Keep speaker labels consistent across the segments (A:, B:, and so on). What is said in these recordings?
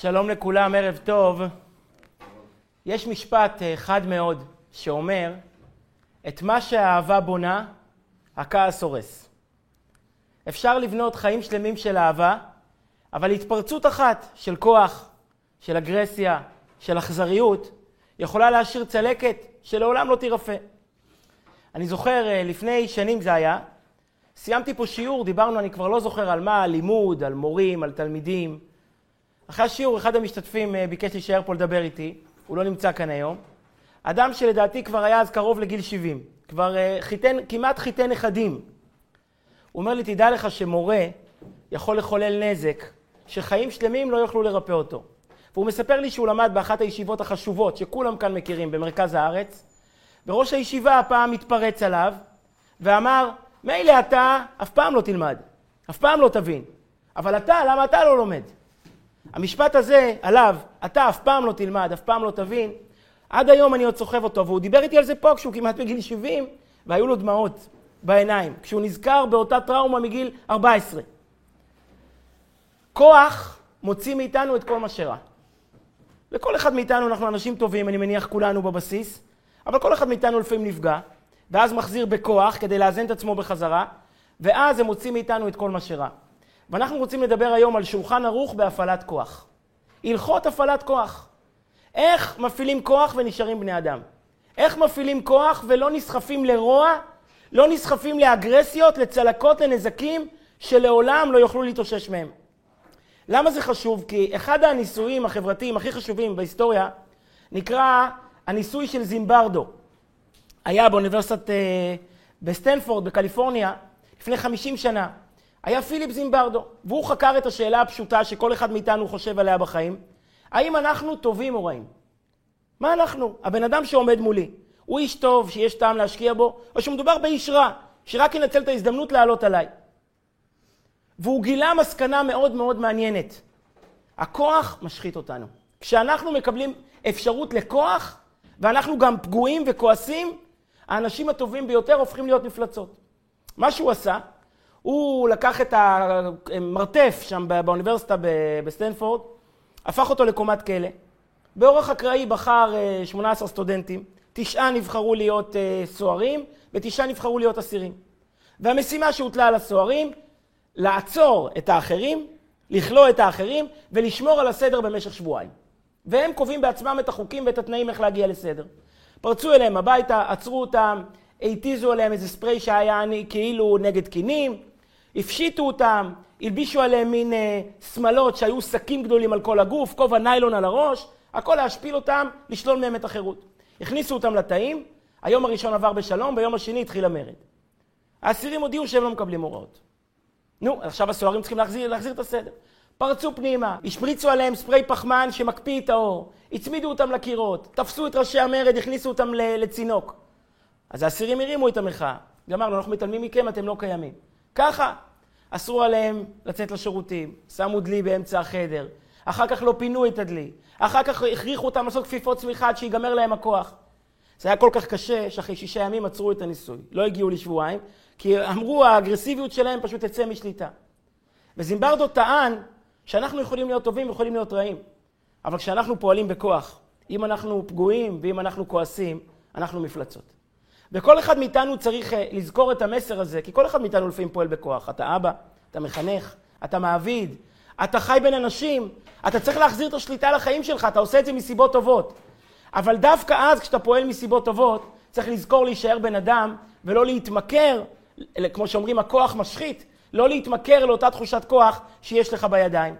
A: שלום לכולם, ערב טוב. יש משפט אה, חד מאוד שאומר, את מה שהאהבה בונה, הכעס הורס. אפשר לבנות חיים שלמים של אהבה, אבל התפרצות אחת של כוח, של אגרסיה, של אכזריות, יכולה להשאיר צלקת שלעולם לא תירפא. אני זוכר, אה, לפני שנים זה היה, סיימתי פה שיעור, דיברנו, אני כבר לא זוכר על מה, על לימוד, על מורים, על תלמידים. אחרי השיעור, אחד המשתתפים אה, ביקש להישאר פה לדבר איתי, הוא לא נמצא כאן היום. אדם שלדעתי כבר היה אז קרוב לגיל 70, כבר אה, חיתן, כמעט חיתן נכדים. הוא אומר לי, תדע לך שמורה יכול לחולל נזק, שחיים שלמים לא יוכלו לרפא אותו. והוא מספר לי שהוא למד באחת הישיבות החשובות, שכולם כאן מכירים, במרכז הארץ, וראש הישיבה הפעם התפרץ עליו, ואמר, מילא אתה אף פעם לא תלמד, אף פעם לא תבין, אבל אתה, למה אתה לא לומד? המשפט הזה עליו, אתה אף פעם לא תלמד, אף פעם לא תבין, עד היום אני עוד סוחב אותו, והוא דיבר איתי על זה פה כשהוא כמעט בגיל 70, והיו לו דמעות בעיניים, כשהוא נזכר באותה טראומה מגיל 14. כוח מוציא מאיתנו את כל מה שרע. לכל אחד מאיתנו, אנחנו אנשים טובים, אני מניח כולנו בבסיס, אבל כל אחד מאיתנו לפעמים נפגע, ואז מחזיר בכוח כדי לאזן את עצמו בחזרה, ואז זה מוציא מאיתנו את כל מה שרע. ואנחנו רוצים לדבר היום על שולחן ערוך בהפעלת כוח. הלכות הפעלת כוח. איך מפעילים כוח ונשארים בני אדם? איך מפעילים כוח ולא נסחפים לרוע, לא נסחפים לאגרסיות, לצלקות, לנזקים, שלעולם לא יוכלו להתאושש מהם. למה זה חשוב? כי אחד הניסויים החברתיים הכי חשובים בהיסטוריה נקרא הניסוי של זימברדו. היה באוניברסיטת, אה, בסטנפורד, בקליפורניה, לפני 50 שנה. היה פיליפ זימברדו, והוא חקר את השאלה הפשוטה שכל אחד מאיתנו חושב עליה בחיים, האם אנחנו טובים או רעים? מה אנחנו? הבן אדם שעומד מולי, הוא איש טוב שיש טעם להשקיע בו, או שמדובר באיש רע, שרק ינצל את ההזדמנות לעלות עליי? והוא גילה מסקנה מאוד מאוד מעניינת. הכוח משחית אותנו. כשאנחנו מקבלים אפשרות לכוח, ואנחנו גם פגועים וכועסים, האנשים הטובים ביותר הופכים להיות מפלצות. מה שהוא עשה, הוא לקח את המרתף שם באוניברסיטה בסטנפורד, הפך אותו לקומת כלא. באורח אקראי בחר 18 אה, סטודנטים, תשעה נבחרו להיות אה, סוהרים ותשעה נבחרו להיות אסירים. והמשימה שהוטלה על הסוהרים, לעצור את האחרים, לכלוא את האחרים ולשמור על הסדר במשך שבועיים. והם קובעים בעצמם את החוקים ואת התנאים איך להגיע לסדר. פרצו אליהם הביתה, עצרו אותם, התיזו עליהם איזה ספרי שהיה כאילו נגד קינים, הפשיטו אותם, הלבישו עליהם מין אה, שמלות שהיו שקים גדולים על כל הגוף, כובע ניילון על הראש, הכל להשפיל אותם, לשלול מהם את החירות. הכניסו אותם לתאים, היום הראשון עבר בשלום, ביום השני התחיל המרד. האסירים הודיעו שהם לא מקבלים הוראות. נו, עכשיו הסוהרים צריכים להחזיר, להחזיר את הסדר. פרצו פנימה, השפריצו עליהם ספרי פחמן שמקפיא את האור, הצמידו אותם לקירות, תפסו את ראשי המרד, הכניסו אותם לצינוק. אז האסירים הרימו את המחאה. גמרנו, אנחנו מתעלמים מכם, אתם לא קיימים. ככה, אסרו עליהם לצאת לשירותים, שמו דלי באמצע החדר, אחר כך לא פינו את הדלי, אחר כך הכריחו אותם לעשות כפיפות צמיחה עד שיגמר להם הכוח. זה היה כל כך קשה, שאחרי שישה ימים עצרו את הניסוי. לא הגיעו לשבועיים, כי אמרו, האגרסיביות שלהם פשוט תצא משליטה. וזימברדו טען שאנחנו יכולים להיות טובים ויכולים להיות רעים. אבל כשאנחנו פועלים בכוח, אם אנחנו פגועים ואם אנחנו כועסים, אנחנו מפלצות. וכל אחד מאיתנו צריך אה, לזכור את המסר הזה, כי כל אחד מאיתנו לפעמים פועל בכוח. אתה אבא, אתה מחנך, אתה מעביד, אתה חי בין אנשים, אתה צריך להחזיר את השליטה לחיים שלך, אתה עושה את זה מסיבות טובות. אבל דווקא אז, כשאתה פועל מסיבות טובות, צריך לזכור להישאר בן אדם ולא להתמכר, כמו שאומרים, הכוח משחית, לא להתמכר לאותה תחושת כוח שיש לך בידיים.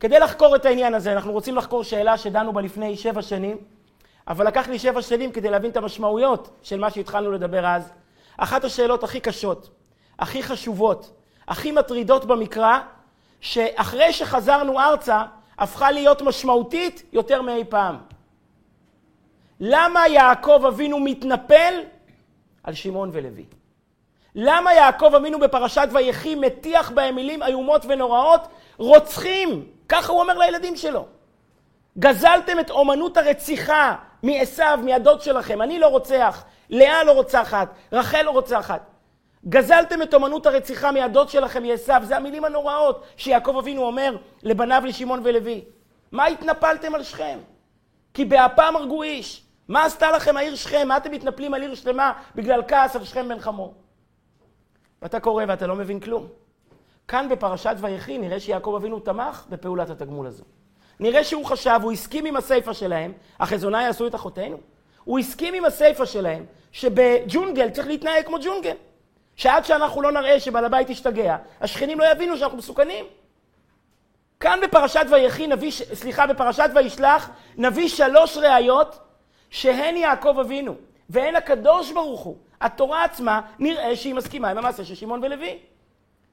A: כדי לחקור את העניין הזה, אנחנו רוצים לחקור שאלה שדנו בה לפני שבע שנים, אבל לקח לי שבע שנים כדי להבין את המשמעויות של מה שהתחלנו לדבר אז. אחת השאלות הכי קשות, הכי חשובות, הכי מטרידות במקרא, שאחרי שחזרנו ארצה, הפכה להיות משמעותית יותר מאי פעם. למה יעקב אבינו מתנפל על שמעון ולוי? למה יעקב אבינו בפרשת ויחי מטיח בהם מילים איומות ונוראות? רוצחים, ככה הוא אומר לילדים שלו. גזלתם את אומנות הרציחה מעשו, מהדוד שלכם. אני לא רוצח, לאה לא רוצחת, רחל לא רוצחת. גזלתם את אומנות הרציחה מהדוד שלכם מעשו, זה המילים הנוראות שיעקב אבינו אומר לבניו לשמעון ולוי. מה התנפלתם על שכם? כי באפם הרגו איש. מה עשתה לכם העיר שכם? מה אתם מתנפלים על עיר שלמה בגלל כעס על שכם בן חמור? ואתה קורא ואתה לא מבין כלום. כאן בפרשת ויחי נראה שיעקב אבינו תמך בפעולת התגמול הזו. נראה שהוא חשב, הוא הסכים עם הסיפה שלהם, החזונה יעשו את אחותינו. הוא הסכים עם הסיפה שלהם, שבג'ונגל צריך להתנהג כמו ג'ונגל. שעד שאנחנו לא נראה שבעל הבית ישתגע, השכנים לא יבינו שאנחנו מסוכנים. כאן בפרשת ויחי נביא, סליחה, בפרשת וישלח, נביא שלוש ראיות שהן יעקב אבינו והן הקדוש ברוך הוא. התורה עצמה נראה שהיא מסכימה עם המעשה של שמעון ולוי.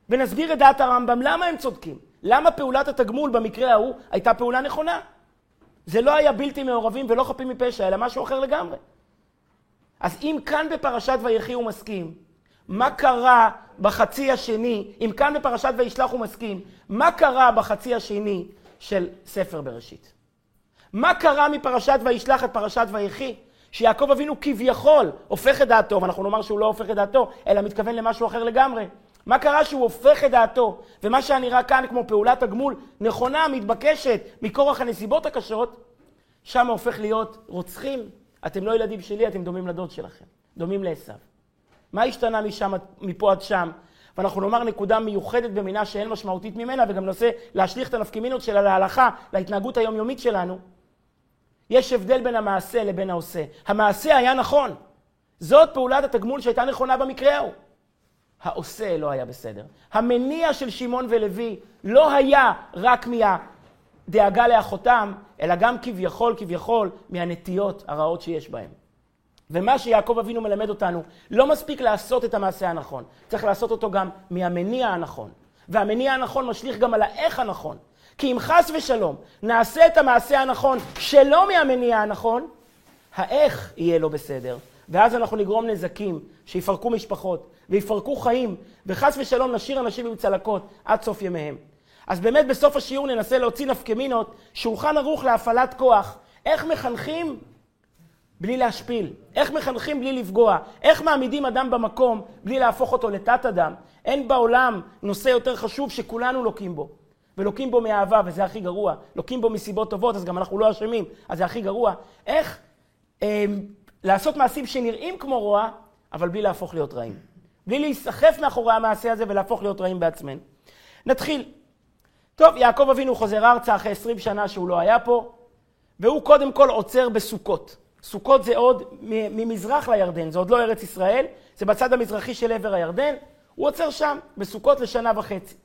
A: ונסביר את דעת הרמב"ם למה הם צודקים. למה פעולת התגמול במקרה ההוא הייתה פעולה נכונה. זה לא היה בלתי מעורבים ולא חפים מפשע, אלא משהו אחר לגמרי. אז אם כאן בפרשת ויחי הוא מסכים, מה קרה בחצי השני, אם כאן בפרשת וישלח הוא מסכים, מה קרה בחצי השני של ספר בראשית? מה קרה מפרשת וישלח את פרשת ויחי? שיעקב אבינו כביכול הופך את דעתו, ואנחנו נאמר שהוא לא הופך את דעתו, אלא מתכוון למשהו אחר לגמרי. מה קרה שהוא הופך את דעתו, ומה שנראה כאן כמו פעולת הגמול נכונה, מתבקשת, מכורח הנסיבות הקשות, שם הופך להיות רוצחים. אתם לא ילדים שלי, אתם דומים לדוד שלכם, דומים לעשו. מה השתנה משם, מפה עד שם? ואנחנו נאמר נקודה מיוחדת במינה שאין משמעותית ממנה, וגם ננסה להשליך את הנפקימינות שלה להלכה, להתנהגות היומיומית שלנו. יש הבדל בין המעשה לבין העושה. המעשה היה נכון. זאת פעולת התגמול שהייתה נכונה במקרה ההוא. העושה לא היה בסדר. המניע של שמעון ולוי לא היה רק מהדאגה לאחותם, אלא גם כביכול, כביכול, מהנטיות הרעות שיש בהם. ומה שיעקב אבינו מלמד אותנו, לא מספיק לעשות את המעשה הנכון, צריך לעשות אותו גם מהמניע הנכון. והמניע הנכון משליך גם על האיך הנכון. כי אם חס ושלום נעשה את המעשה הנכון שלא מהמניע הנכון, האיך יהיה לא בסדר. ואז אנחנו נגרום נזקים שיפרקו משפחות ויפרקו חיים, וחס ושלום נשאיר אנשים עם צלקות עד סוף ימיהם. אז באמת בסוף השיעור ננסה להוציא נפקמינות, שולחן ערוך להפעלת כוח. איך מחנכים בלי להשפיל? איך מחנכים בלי לפגוע? איך מעמידים אדם במקום בלי להפוך אותו לתת אדם? אין בעולם נושא יותר חשוב שכולנו לוקים בו. ולוקים בו מאהבה, וזה הכי גרוע. לוקים בו מסיבות טובות, אז גם אנחנו לא אשמים, אז זה הכי גרוע. איך אה, לעשות מעשים שנראים כמו רוע, אבל בלי להפוך להיות רעים. בלי להיסחף מאחורי המעשה הזה ולהפוך להיות רעים בעצמנו. נתחיל. טוב, יעקב אבינו חוזר ארצה אחרי 20 שנה שהוא לא היה פה, והוא קודם כל עוצר בסוכות. סוכות זה עוד ממזרח לירדן, זה עוד לא ארץ ישראל, זה בצד המזרחי של עבר הירדן. הוא עוצר שם, בסוכות לשנה וחצי.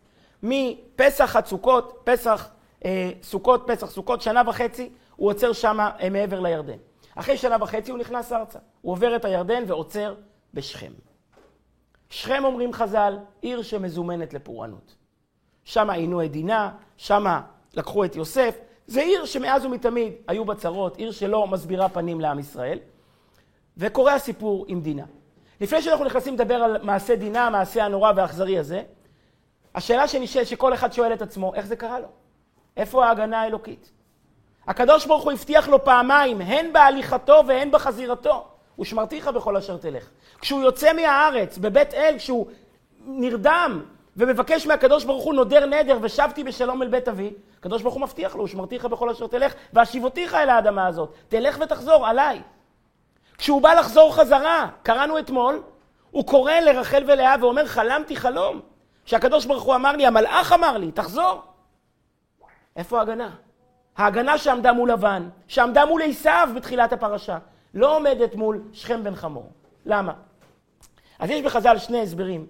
A: מפסח עד סוכות, פסח, אה, סוכות, פסח, סוכות, שנה וחצי, הוא עוצר שם אה, מעבר לירדן. אחרי שנה וחצי הוא נכנס ארצה. הוא עובר את הירדן ועוצר בשכם. שכם, אומרים חז"ל, עיר שמזומנת לפורענות. שם עינו את דינה, שם לקחו את יוסף. זה עיר שמאז ומתמיד היו בה צרות, עיר שלא מסבירה פנים לעם ישראל. וקורה הסיפור עם דינה. לפני שאנחנו נכנסים לדבר על מעשה דינה, המעשה הנורא והאכזרי הזה, השאלה שנשאלת, שכל אחד שואל את עצמו, איך זה קרה לו? איפה ההגנה האלוקית? הקדוש ברוך הוא הבטיח לו פעמיים, הן בהליכתו והן בחזירתו. ושמרתיך בכל אשר תלך. כשהוא יוצא מהארץ, בבית אל, כשהוא נרדם ומבקש מהקדוש ברוך הוא נודר נדר ושבתי בשלום אל בית אבי, הקדוש ברוך הוא מבטיח לו, ושמרתיך בכל אשר תלך, והשיבותיך אל האדמה הזאת. תלך ותחזור, עליי. כשהוא בא לחזור חזרה, קראנו אתמול, הוא קורא לרחל ולאה ואומר, חלמתי חלום. שהקדוש ברוך הוא אמר לי, המלאך אמר לי, תחזור. איפה ההגנה? ההגנה שעמדה מול לבן, שעמדה מול עשיו בתחילת הפרשה, לא עומדת מול שכם בן חמור. למה? אז יש בחז"ל שני הסברים.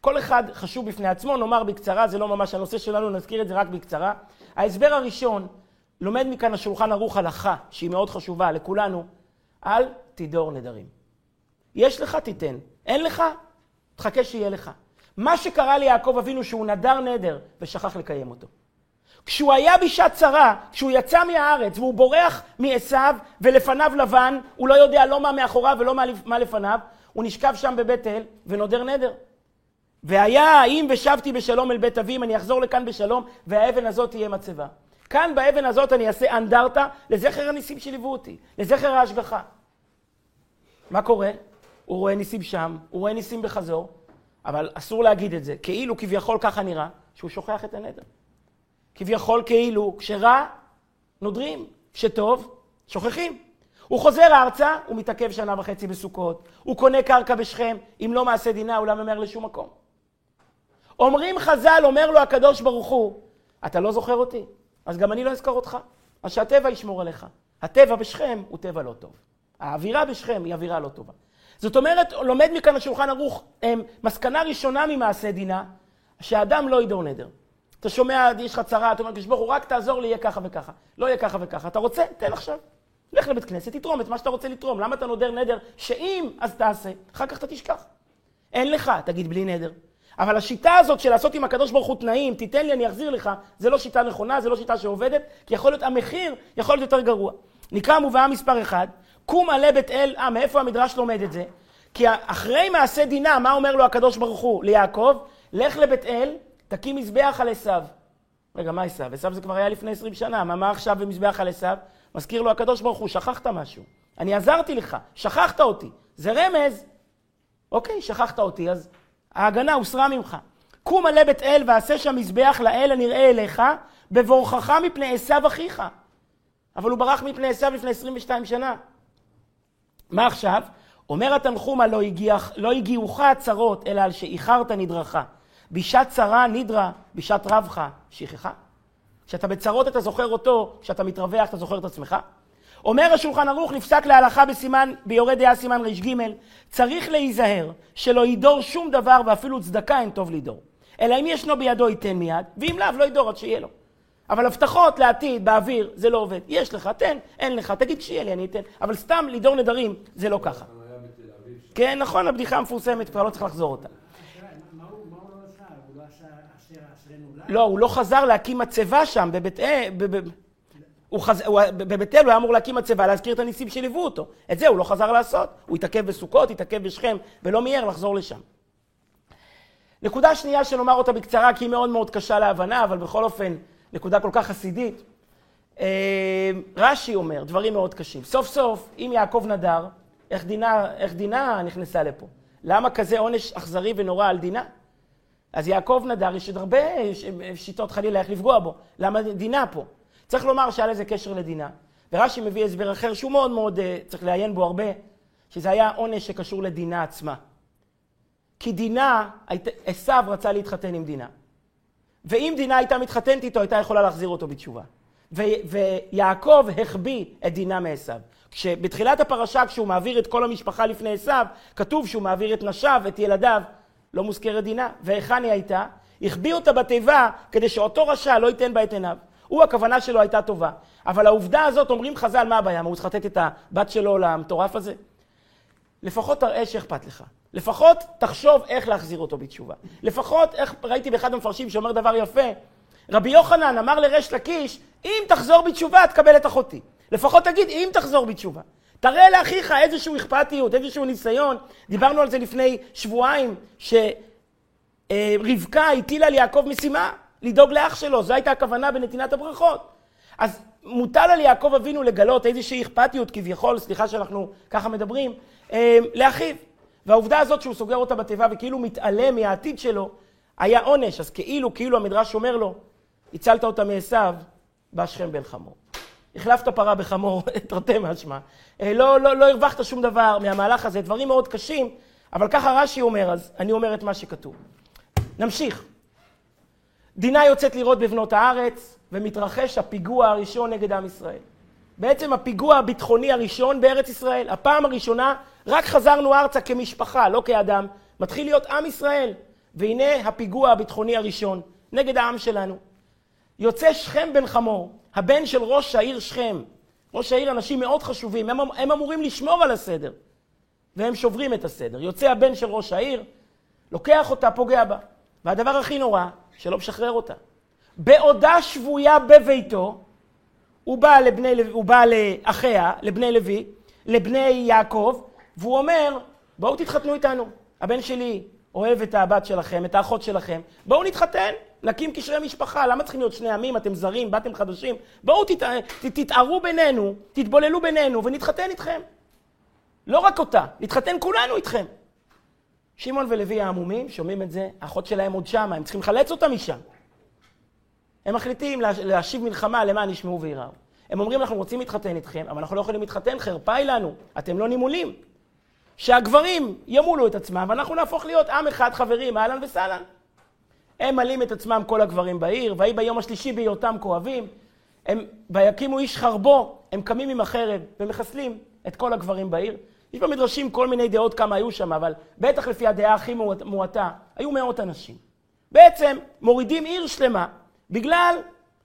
A: כל אחד חשוב בפני עצמו, נאמר בקצרה, זה לא ממש הנושא שלנו, נזכיר את זה רק בקצרה. ההסבר הראשון, לומד מכאן השולחן ערוך הלכה, שהיא מאוד חשובה לכולנו, אל תדור נדרים. יש לך, תיתן. אין לך, תחכה שיהיה לך. מה שקרה ליעקב אבינו שהוא נדר נדר ושכח לקיים אותו. כשהוא היה בשעת צרה, כשהוא יצא מהארץ והוא בורח מעשו ולפניו לבן, הוא לא יודע לא מה מאחוריו ולא מה לפניו, הוא נשכב שם בבית אל ונודר נדר. והיה אם ושבתי בשלום אל בית אבי, אם אני אחזור לכאן בשלום, והאבן הזאת תהיה מצבה. כאן באבן הזאת אני אעשה אנדרטה לזכר הניסים שליוו אותי, לזכר ההשגחה. מה קורה? הוא רואה ניסים שם, הוא רואה ניסים בחזור, אבל אסור להגיד את זה, כאילו כביכול ככה נראה, שהוא שוכח את הנדר. כביכול כאילו, כשרע, נודרים, שטוב, שוכחים. הוא חוזר ארצה, הוא מתעכב שנה וחצי בסוכות, הוא קונה קרקע בשכם, אם לא מעשה דינה, הוא לא ממהר לשום מקום. אומרים חז"ל, אומר לו הקדוש ברוך הוא, אתה לא זוכר אותי, אז גם אני לא אזכר אותך. אז שהטבע ישמור עליך. הטבע בשכם הוא טבע לא טוב. האווירה בשכם היא אווירה לא טובה. זאת אומרת, לומד מכאן השולחן ערוך, מסקנה ראשונה ממעשה דינה, שהאדם לא ידור נדר. אתה שומע, יש לך צרה, אתה אומר, קדוש ברוך הוא, רק תעזור לי, יהיה ככה וככה. לא יהיה ככה וככה. אתה רוצה? תן עכשיו. לך לבית כנסת, תתרום את מה שאתה רוצה לתרום. למה אתה נודר נדר? שאם, אז תעשה. אחר כך אתה תשכח. אין לך, תגיד בלי נדר. אבל השיטה הזאת של לעשות עם הקדוש ברוך הוא תנאים, תיתן לי, אני אחזיר לך, זה לא שיטה נכונה, זה לא שיטה שעובדת, כי יכול להיות, המחיר יכול להיות יותר גרוע. נקרא מובאה מספר אחד, קום עלה בית אל, אה, מאיפה המדרש לומד את זה? כי אחרי מעשה דינה, מה אומר לו הקדוש ברוך הוא ליעקב? לך לבית אל, תקים מזבח על עשיו. רגע, מה עשיו? עשיו זה כבר היה לפני 20 שנה, מה, מה עכשיו במזבח על עשיו? מזכיר לו הקדוש ברוך הוא, שכחת משהו. אני עזרתי לך, שכחת אותי. זה רמז. אוקיי, שכחת אותי, אז ההגנה הוסרה ממך. קום עלה בית אל ועשה שם מזבח לאל הנראה אליך, בבורכך מפני עשיו אחיך. אבל הוא ברח מפני עשיו לפני 22 שנה. מה עכשיו? אומר התנחומה, לא, הגיע, לא הגיעוך הצרות, אלא על שאיחרת נדרכה. בשעת צרה נדרה, בשעת רבך שכחה. כשאתה בצרות אתה זוכר אותו, כשאתה מתרווח אתה זוכר את עצמך. אומר השולחן ערוך, נפסק להלכה בסימן, ביורד דעה סימן ר"ג, צריך להיזהר שלא ידור שום דבר ואפילו צדקה אין טוב לידור. אלא אם ישנו בידו ייתן מיד, ואם לאו לא ידור עד שיהיה לו. אבל הבטחות לעתיד, באוויר, זה לא עובד. יש לך, תן, אין לך, תגיד כשיהיה לי, אני אתן. אבל סתם לידור נדרים, זה לא ככה. כן, נכון, הבדיחה המפורסמת, כבר לא צריך לחזור אותה. לא, הוא לא חזר להקים מצבה שם, בבית אל, בבית אל הוא היה אמור להקים מצבה, להזכיר את הניסים שליוו אותו. את זה הוא לא חזר לעשות. הוא התעכב בסוכות, התעכב בשכם, ולא מיהר לחזור לשם. נקודה שנייה שנאמר אותה בקצרה, כי היא מאוד מאוד קשה להבנה, אבל בכל אופן, נקודה כל כך חסידית. אה, רש"י אומר דברים מאוד קשים. סוף סוף, אם יעקב נדר, איך דינה, איך דינה נכנסה לפה? למה כזה עונש אכזרי ונורא על דינה? אז יעקב נדר, יש עוד הרבה שיטות חלילה איך לפגוע בו. למה דינה פה? צריך לומר שהיה לזה קשר לדינה. ורש"י מביא הסבר אחר שהוא מאוד מאוד, אה, צריך לעיין בו הרבה, שזה היה עונש שקשור לדינה עצמה. כי דינה, עשו רצה להתחתן עם דינה. ואם דינה הייתה מתחתנת איתו, הייתה יכולה להחזיר אותו בתשובה. ו- ויעקב החביא את דינה מעשו. כשבתחילת הפרשה, כשהוא מעביר את כל המשפחה לפני עשו, כתוב שהוא מעביר את נשיו, את ילדיו, לא מוזכרת דינה. והיכן היא הייתה? החביא אותה בתיבה כדי שאותו רשע לא ייתן בה את עיניו. הוא, הכוונה שלו הייתה טובה. אבל העובדה הזאת, אומרים חז"ל, מה הבעיה? מה, הוא צריך לתת את הבת שלו למטורף הזה? לפחות תראה שאכפת לך. לפחות תחשוב איך להחזיר אותו בתשובה. לפחות, איך ראיתי באחד המפרשים שאומר דבר יפה, רבי יוחנן אמר לריש לקיש, אם תחזור בתשובה, תקבל את אחותי. לפחות תגיד, אם תחזור בתשובה. תראה לאחיך איזושהי אכפתיות, איזשהו ניסיון. דיברנו על זה לפני שבועיים, שרבקה הטילה על יעקב משימה, לדאוג לאח שלו, זו הייתה הכוונה בנתינת הברכות. אז מוטל על יעקב אבינו לגלות איזושהי אכפתיות כביכול, סליחה שאנחנו ככה מדברים, אה, לאחיו. והעובדה הזאת שהוא סוגר אותה בתיבה וכאילו מתעלם מהעתיד שלו, היה עונש. אז כאילו, כאילו המדרש אומר לו, הצלת אותה מעשיו, בא שכם בן חמור. החלפת פרה בחמור, תרתי משמע. אה, לא, לא, לא הרווחת שום דבר מהמהלך הזה, דברים מאוד קשים, אבל ככה רש"י אומר, אז אני אומר את מה שכתוב. נמשיך. דינה יוצאת לראות בבנות הארץ, ומתרחש הפיגוע הראשון נגד עם ישראל. בעצם הפיגוע הביטחוני הראשון בארץ ישראל. הפעם הראשונה, רק חזרנו ארצה כמשפחה, לא כאדם. מתחיל להיות עם ישראל. והנה הפיגוע הביטחוני הראשון נגד העם שלנו. יוצא שכם בן חמור, הבן של ראש העיר שכם. ראש העיר אנשים מאוד חשובים, הם, הם אמורים לשמור על הסדר. והם שוברים את הסדר. יוצא הבן של ראש העיר, לוקח אותה, פוגע בה. והדבר הכי נורא, שלא משחרר אותה. בעודה שבויה בביתו, הוא בא, לבני, הוא בא לאחיה, לבני לוי, לבני יעקב, והוא אומר, בואו תתחתנו איתנו. הבן שלי אוהב את הבת שלכם, את האחות שלכם, בואו נתחתן, נקים קשרי משפחה. למה צריכים להיות שני עמים? אתם זרים, באתם חדשים. בואו תת, תתערו בינינו, תתבוללו בינינו ונתחתן איתכם. לא רק אותה, נתחתן כולנו איתכם. שמעון ולוי העמומים שומעים את זה, האחות שלהם עוד שמה, הם צריכים לחלץ אותה משם. הם מחליטים להשיב מלחמה למען ישמעו ויראו. הם אומרים, אנחנו רוצים להתחתן איתכם, אבל אנחנו לא יכולים להתחתן, חרפה היא לנו, אתם לא נימולים. שהגברים ימולו את עצמם, ואנחנו נהפוך להיות עם אחד, חברים, אהלן וסהלן. הם מלאים את עצמם כל הגברים בעיר, ויהי ביום השלישי בהיותם כואבים, הם, ויקימו איש חרבו, הם קמים עם החרב ומחסלים את כל הגברים בעיר. יש במדרשים כל מיני דעות כמה היו שם, אבל בטח לפי הדעה הכי מועטה, היו מאות אנשים. בעצם מורידים עיר שלמה בגלל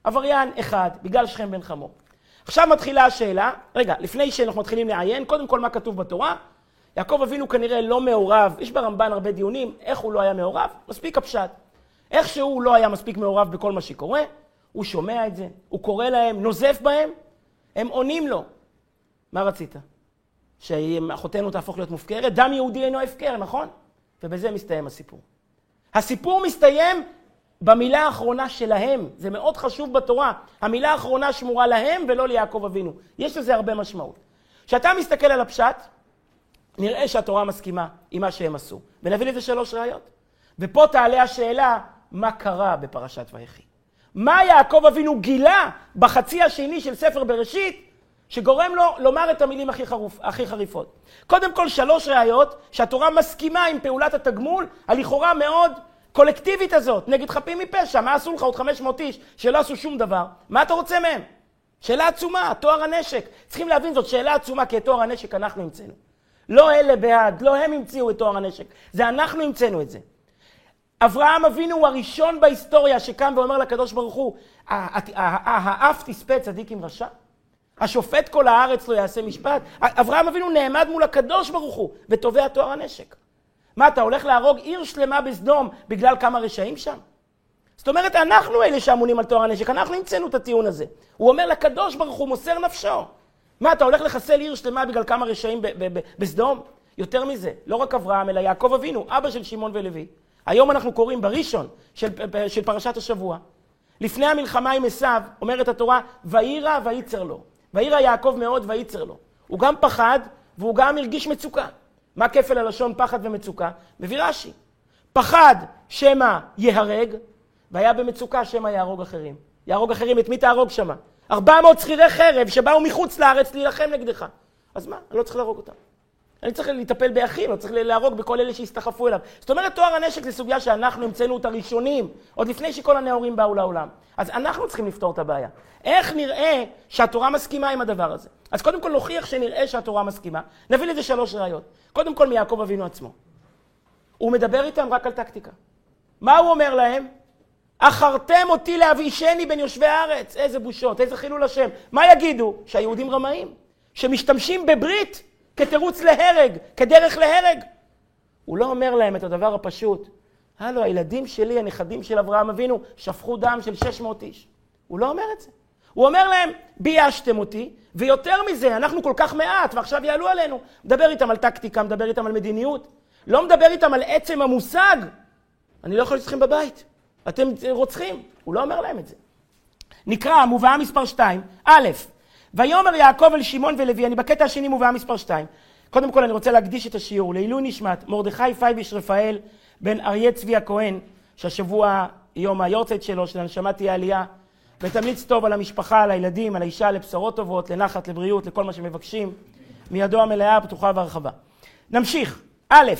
A: עבריין אחד, בגלל שכם בן חמור. עכשיו מתחילה השאלה, רגע, לפני שאנחנו מתחילים לעיין, קודם כל מה כתוב בתורה. יעקב אבינו כנראה לא מעורב, יש ברמב"ן הרבה דיונים, איך הוא לא היה מעורב, מספיק הפשט. איך שהוא לא היה מספיק מעורב בכל מה שקורה, הוא שומע את זה, הוא קורא להם, נוזף בהם, הם עונים לו. מה רצית? שאחותנו תהפוך להיות מופקרת? דם יהודי אינו הפקר, נכון? ובזה מסתיים הסיפור. הסיפור מסתיים במילה האחרונה שלהם, זה מאוד חשוב בתורה. המילה האחרונה שמורה להם ולא ליעקב אבינו. יש לזה הרבה משמעות. כשאתה מסתכל על הפשט, נראה שהתורה מסכימה עם מה שהם עשו. ונביא לזה שלוש ראיות. ופה תעלה השאלה, מה קרה בפרשת ויחי? מה יעקב אבינו גילה בחצי השני של ספר בראשית, שגורם לו לומר את המילים הכי, חרוף, הכי חריפות. קודם כל, שלוש ראיות שהתורה מסכימה עם פעולת התגמול, הלכאורה מאוד קולקטיבית הזאת, נגד חפים מפשע. מה עשו לך עוד 500 איש שלא עשו שום דבר? מה אתה רוצה מהם? שאלה עצומה, טוהר הנשק. צריכים להבין זאת שאלה עצומה, כי את טוהר הנשק אנחנו המצאנו. לא אלה בעד, לא הם המציאו את טוהר הנשק, זה אנחנו המצאנו את זה. אברהם אבינו הוא הראשון בהיסטוריה שקם ואומר לקדוש ברוך הוא, האף תספה צדיק עם רשע? השופט כל הארץ לא יעשה משפט? אברהם אבינו נעמד מול הקדוש ברוך הוא ותובע טוהר הנשק. מה, אתה הולך להרוג עיר שלמה בסדום בגלל כמה רשעים שם? זאת אומרת, אנחנו אלה שאמונים על טוהר הנשק, אנחנו המצאנו את הטיעון הזה. הוא אומר לקדוש ברוך הוא, מוסר נפשו. מה, אתה הולך לחסל עיר שלמה בגלל כמה רשעים בסדום? יותר מזה, לא רק אברהם, אלא יעקב אבינו, אבא של שמעון ולוי. היום אנחנו קוראים בראשון של, של פרשת השבוע. לפני המלחמה עם עשיו, אומרת התורה, ויירא וייצר לו. ויירא יעקב מאוד וייצר לו. הוא גם פחד והוא גם הרגיש מצוקה. מה כפל הלשון פחד ומצוקה? מביא רש"י. פחד שמא יהרג, והיה במצוקה שמא יהרוג אחרים. יהרוג אחרים, את מי תהרוג שמה? 400 שכירי חרב שבאו מחוץ לארץ להילחם נגדך. אז מה? אני לא צריך להרוג אותם. אני צריך לטפל באחים, אני צריך להרוג בכל אלה שהסתחפו אליו. זאת אומרת, טוהר הנשק זה סוגיה שאנחנו המצאנו אותה ראשונים, עוד לפני שכל הנאורים באו לעולם. אז אנחנו צריכים לפתור את הבעיה. איך נראה שהתורה מסכימה עם הדבר הזה? אז קודם כל נוכיח שנראה שהתורה מסכימה. נביא לזה שלוש ראיות. קודם כל מיעקב אבינו עצמו. הוא מדבר איתם רק על טקטיקה. מה הוא אומר להם? אחרתם אותי להבישני בין יושבי הארץ. איזה בושות, איזה חילול השם. מה יגידו? שהיהודים רמאים. שמשתמשים בברית כתירוץ להרג, כדרך להרג. הוא לא אומר להם את הדבר הפשוט. הלו, הילדים שלי, הנכדים של אברהם אבינו, שפכו דם של 600 איש. הוא לא אומר את זה. הוא אומר להם, ביישתם אותי, ויותר מזה, אנחנו כל כך מעט, ועכשיו יעלו עלינו. מדבר איתם על טקטיקה, מדבר איתם על מדיניות. לא מדבר איתם על עצם המושג. אני לא יכול להיות אתכם בבית. אתם רוצחים. הוא לא אומר להם את זה. נקרא, מובאה מספר 2, א', ויאמר יעקב אל שמעון ולוי, אני בקטע השני מובאה מספר 2. קודם כל אני רוצה להקדיש את השיעור לעילוי נשמת מרדכי פייביש רפאל בן אריה צבי הכהן, שהשבוע יום היורצייט שלו, של הנשמה תהיה עלייה, ותמליץ טוב על המשפחה, על הילדים, על האישה, לבשורות טובות, לנחת, לבריאות, לכל מה שמבקשים, מידו המלאה, הפתוחה והרחבה. נמשיך. א',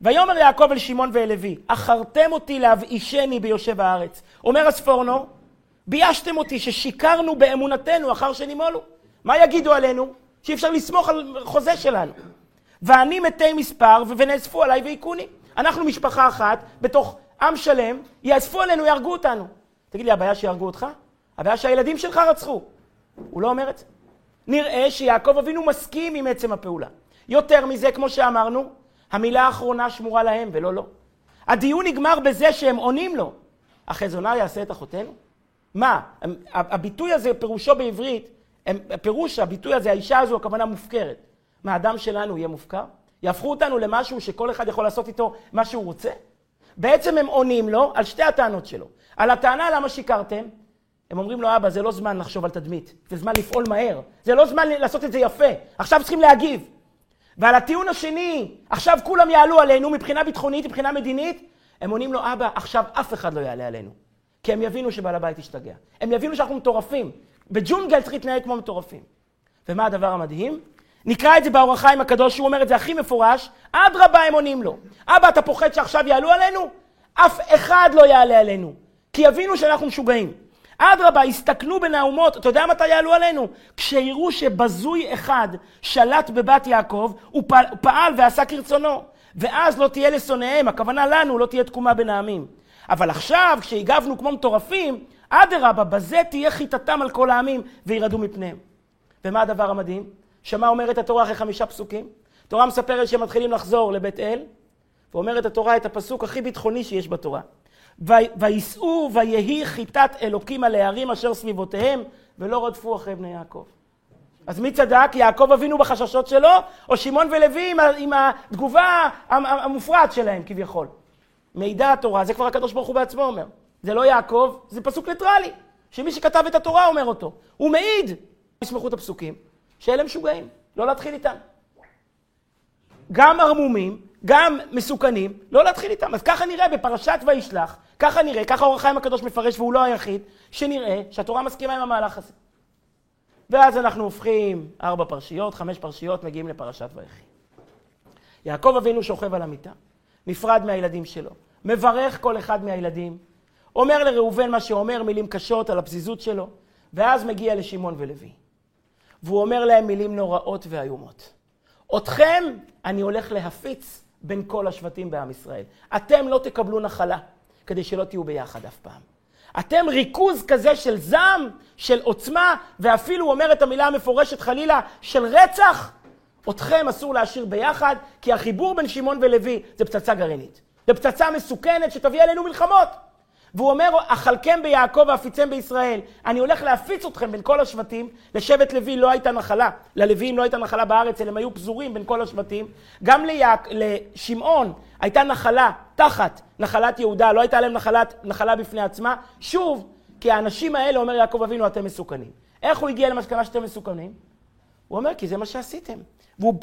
A: ויאמר יעקב אל שמעון ואל לוי, אחרתם אותי להבאישני ביושב הארץ. אומר הספורנו, ביישתם אותי ששיקרנו באמונתנו אחר שנימולו. מה יגידו עלינו? שאי אפשר לסמוך על חוזה שלנו. ואני מתי מספר ונאספו עליי והיכוני. אנחנו משפחה אחת, בתוך עם שלם, יאספו עלינו, יהרגו אותנו. תגיד לי, הבעיה שיהרגו אותך? הבעיה שהילדים שלך רצחו. הוא לא אומר את זה. נראה שיעקב אבינו מסכים עם עצם הפעולה. יותר מזה, כמו שאמרנו, המילה האחרונה שמורה להם ולא לו. הדיון נגמר בזה שהם עונים לו. החזונה יעשה את אחותינו? מה? הביטוי הזה, פירושו בעברית, פירוש הביטוי הזה, האישה הזו, הכוונה מופקרת. מה, הדם שלנו יהיה מופקר? יהפכו אותנו למשהו שכל אחד יכול לעשות איתו מה שהוא רוצה? בעצם הם עונים לו על שתי הטענות שלו. על הטענה למה שיקרתם, הם אומרים לו, אבא, זה לא זמן לחשוב על תדמית, זה זמן לפעול מהר, זה לא זמן לעשות את זה יפה, עכשיו צריכים להגיב. ועל הטיעון השני, עכשיו כולם יעלו עלינו מבחינה ביטחונית, מבחינה מדינית, הם עונים לו, אבא, עכשיו אף אחד לא יעלה עלינו. כי הם יבינו שבעל הבית השתגע. הם יבינו שאנחנו מטורפים. בג'ונגל צריך להתנהג כמו מטורפים. ומה הדבר המדהים? נקרא את זה באור החיים הקדוש, שהוא אומר את זה הכי מפורש, אדרבה הם עונים לו. אבא, אתה פוחד שעכשיו יעלו עלינו? אף אחד לא יעלה עלינו, כי יבינו שאנחנו משוגעים. אדרבה, הסתכנו בנאומות, אתה יודע מתי יעלו עלינו? כשיראו שבזוי אחד שלט בבת יעקב, הוא פעל ועשה כרצונו. ואז לא תהיה לשונאיהם, הכוונה לנו, לא תהיה תקומה בין העמים. אבל עכשיו, כשהגבנו כמו מטורפים, אדרבה, בזה תהיה חיטתם על כל העמים וירעדו מפניהם. ומה הדבר המדהים? שמה אומרת התורה אחרי חמישה פסוקים? התורה מספרת שהם מתחילים לחזור לבית אל, ואומרת התורה את הפסוק הכי ביטחוני שיש בתורה. וייסעו ויהי חיטת אלוקים על הערים אשר סביבותיהם, ולא רדפו אחרי בני יעקב. אז מי צדק? יעקב אבינו בחששות שלו, או שמעון ולוי עם, עם התגובה המופרעת שלהם כביכול? מידע התורה, זה כבר הקדוש ברוך הוא בעצמו אומר. זה לא יעקב, זה פסוק ניטרלי, שמי שכתב את התורה אומר אותו. הוא מעיד, יסמכו את הפסוקים, שאלה משוגעים, לא להתחיל איתם. גם ערמומים, גם מסוכנים, לא להתחיל איתם. אז ככה נראה בפרשת וישלח, ככה נראה, ככה אור החיים הקדוש מפרש, והוא לא היחיד, שנראה שהתורה מסכימה עם המהלך הזה. ואז אנחנו הופכים ארבע פרשיות, חמש פרשיות, מגיעים לפרשת ויחי. יעקב אבינו שוכב על המיטה, נפרד מהילדים שלו, מברך כל אחד מהילדים, אומר לראובן מה שאומר, מילים קשות על הפזיזות שלו, ואז מגיע לשמעון ולוי. והוא אומר להם מילים נוראות ואיומות. אתכם אני הולך להפיץ בין כל השבטים בעם ישראל. אתם לא תקבלו נחלה, כדי שלא תהיו ביחד אף פעם. אתם ריכוז כזה של זעם, של עוצמה, ואפילו הוא אומר את המילה המפורשת חלילה, של רצח. אתכם אסור להשאיר ביחד, כי החיבור בין שמעון ולוי זה פצצה גרעינית. זה פצצה מסוכנת שתביא עלינו מלחמות. והוא אומר, אכלכם ביעקב ואפיצם בישראל. אני הולך להפיץ אתכם בין כל השבטים. לשבט לוי לא הייתה נחלה. ללוויים לא הייתה נחלה בארץ, אלא הם היו פזורים בין כל השבטים. גם ליעק, לשמעון הייתה נחלה תחת נחלת יהודה, לא הייתה להם נחלת, נחלה בפני עצמה. שוב, כי האנשים האלה, אומר יעקב אבינו, אתם מסוכנים. איך הוא הגיע למסקנה שאתם מסוכנים? הוא אומר, כי זה מה שעשיתם. והוא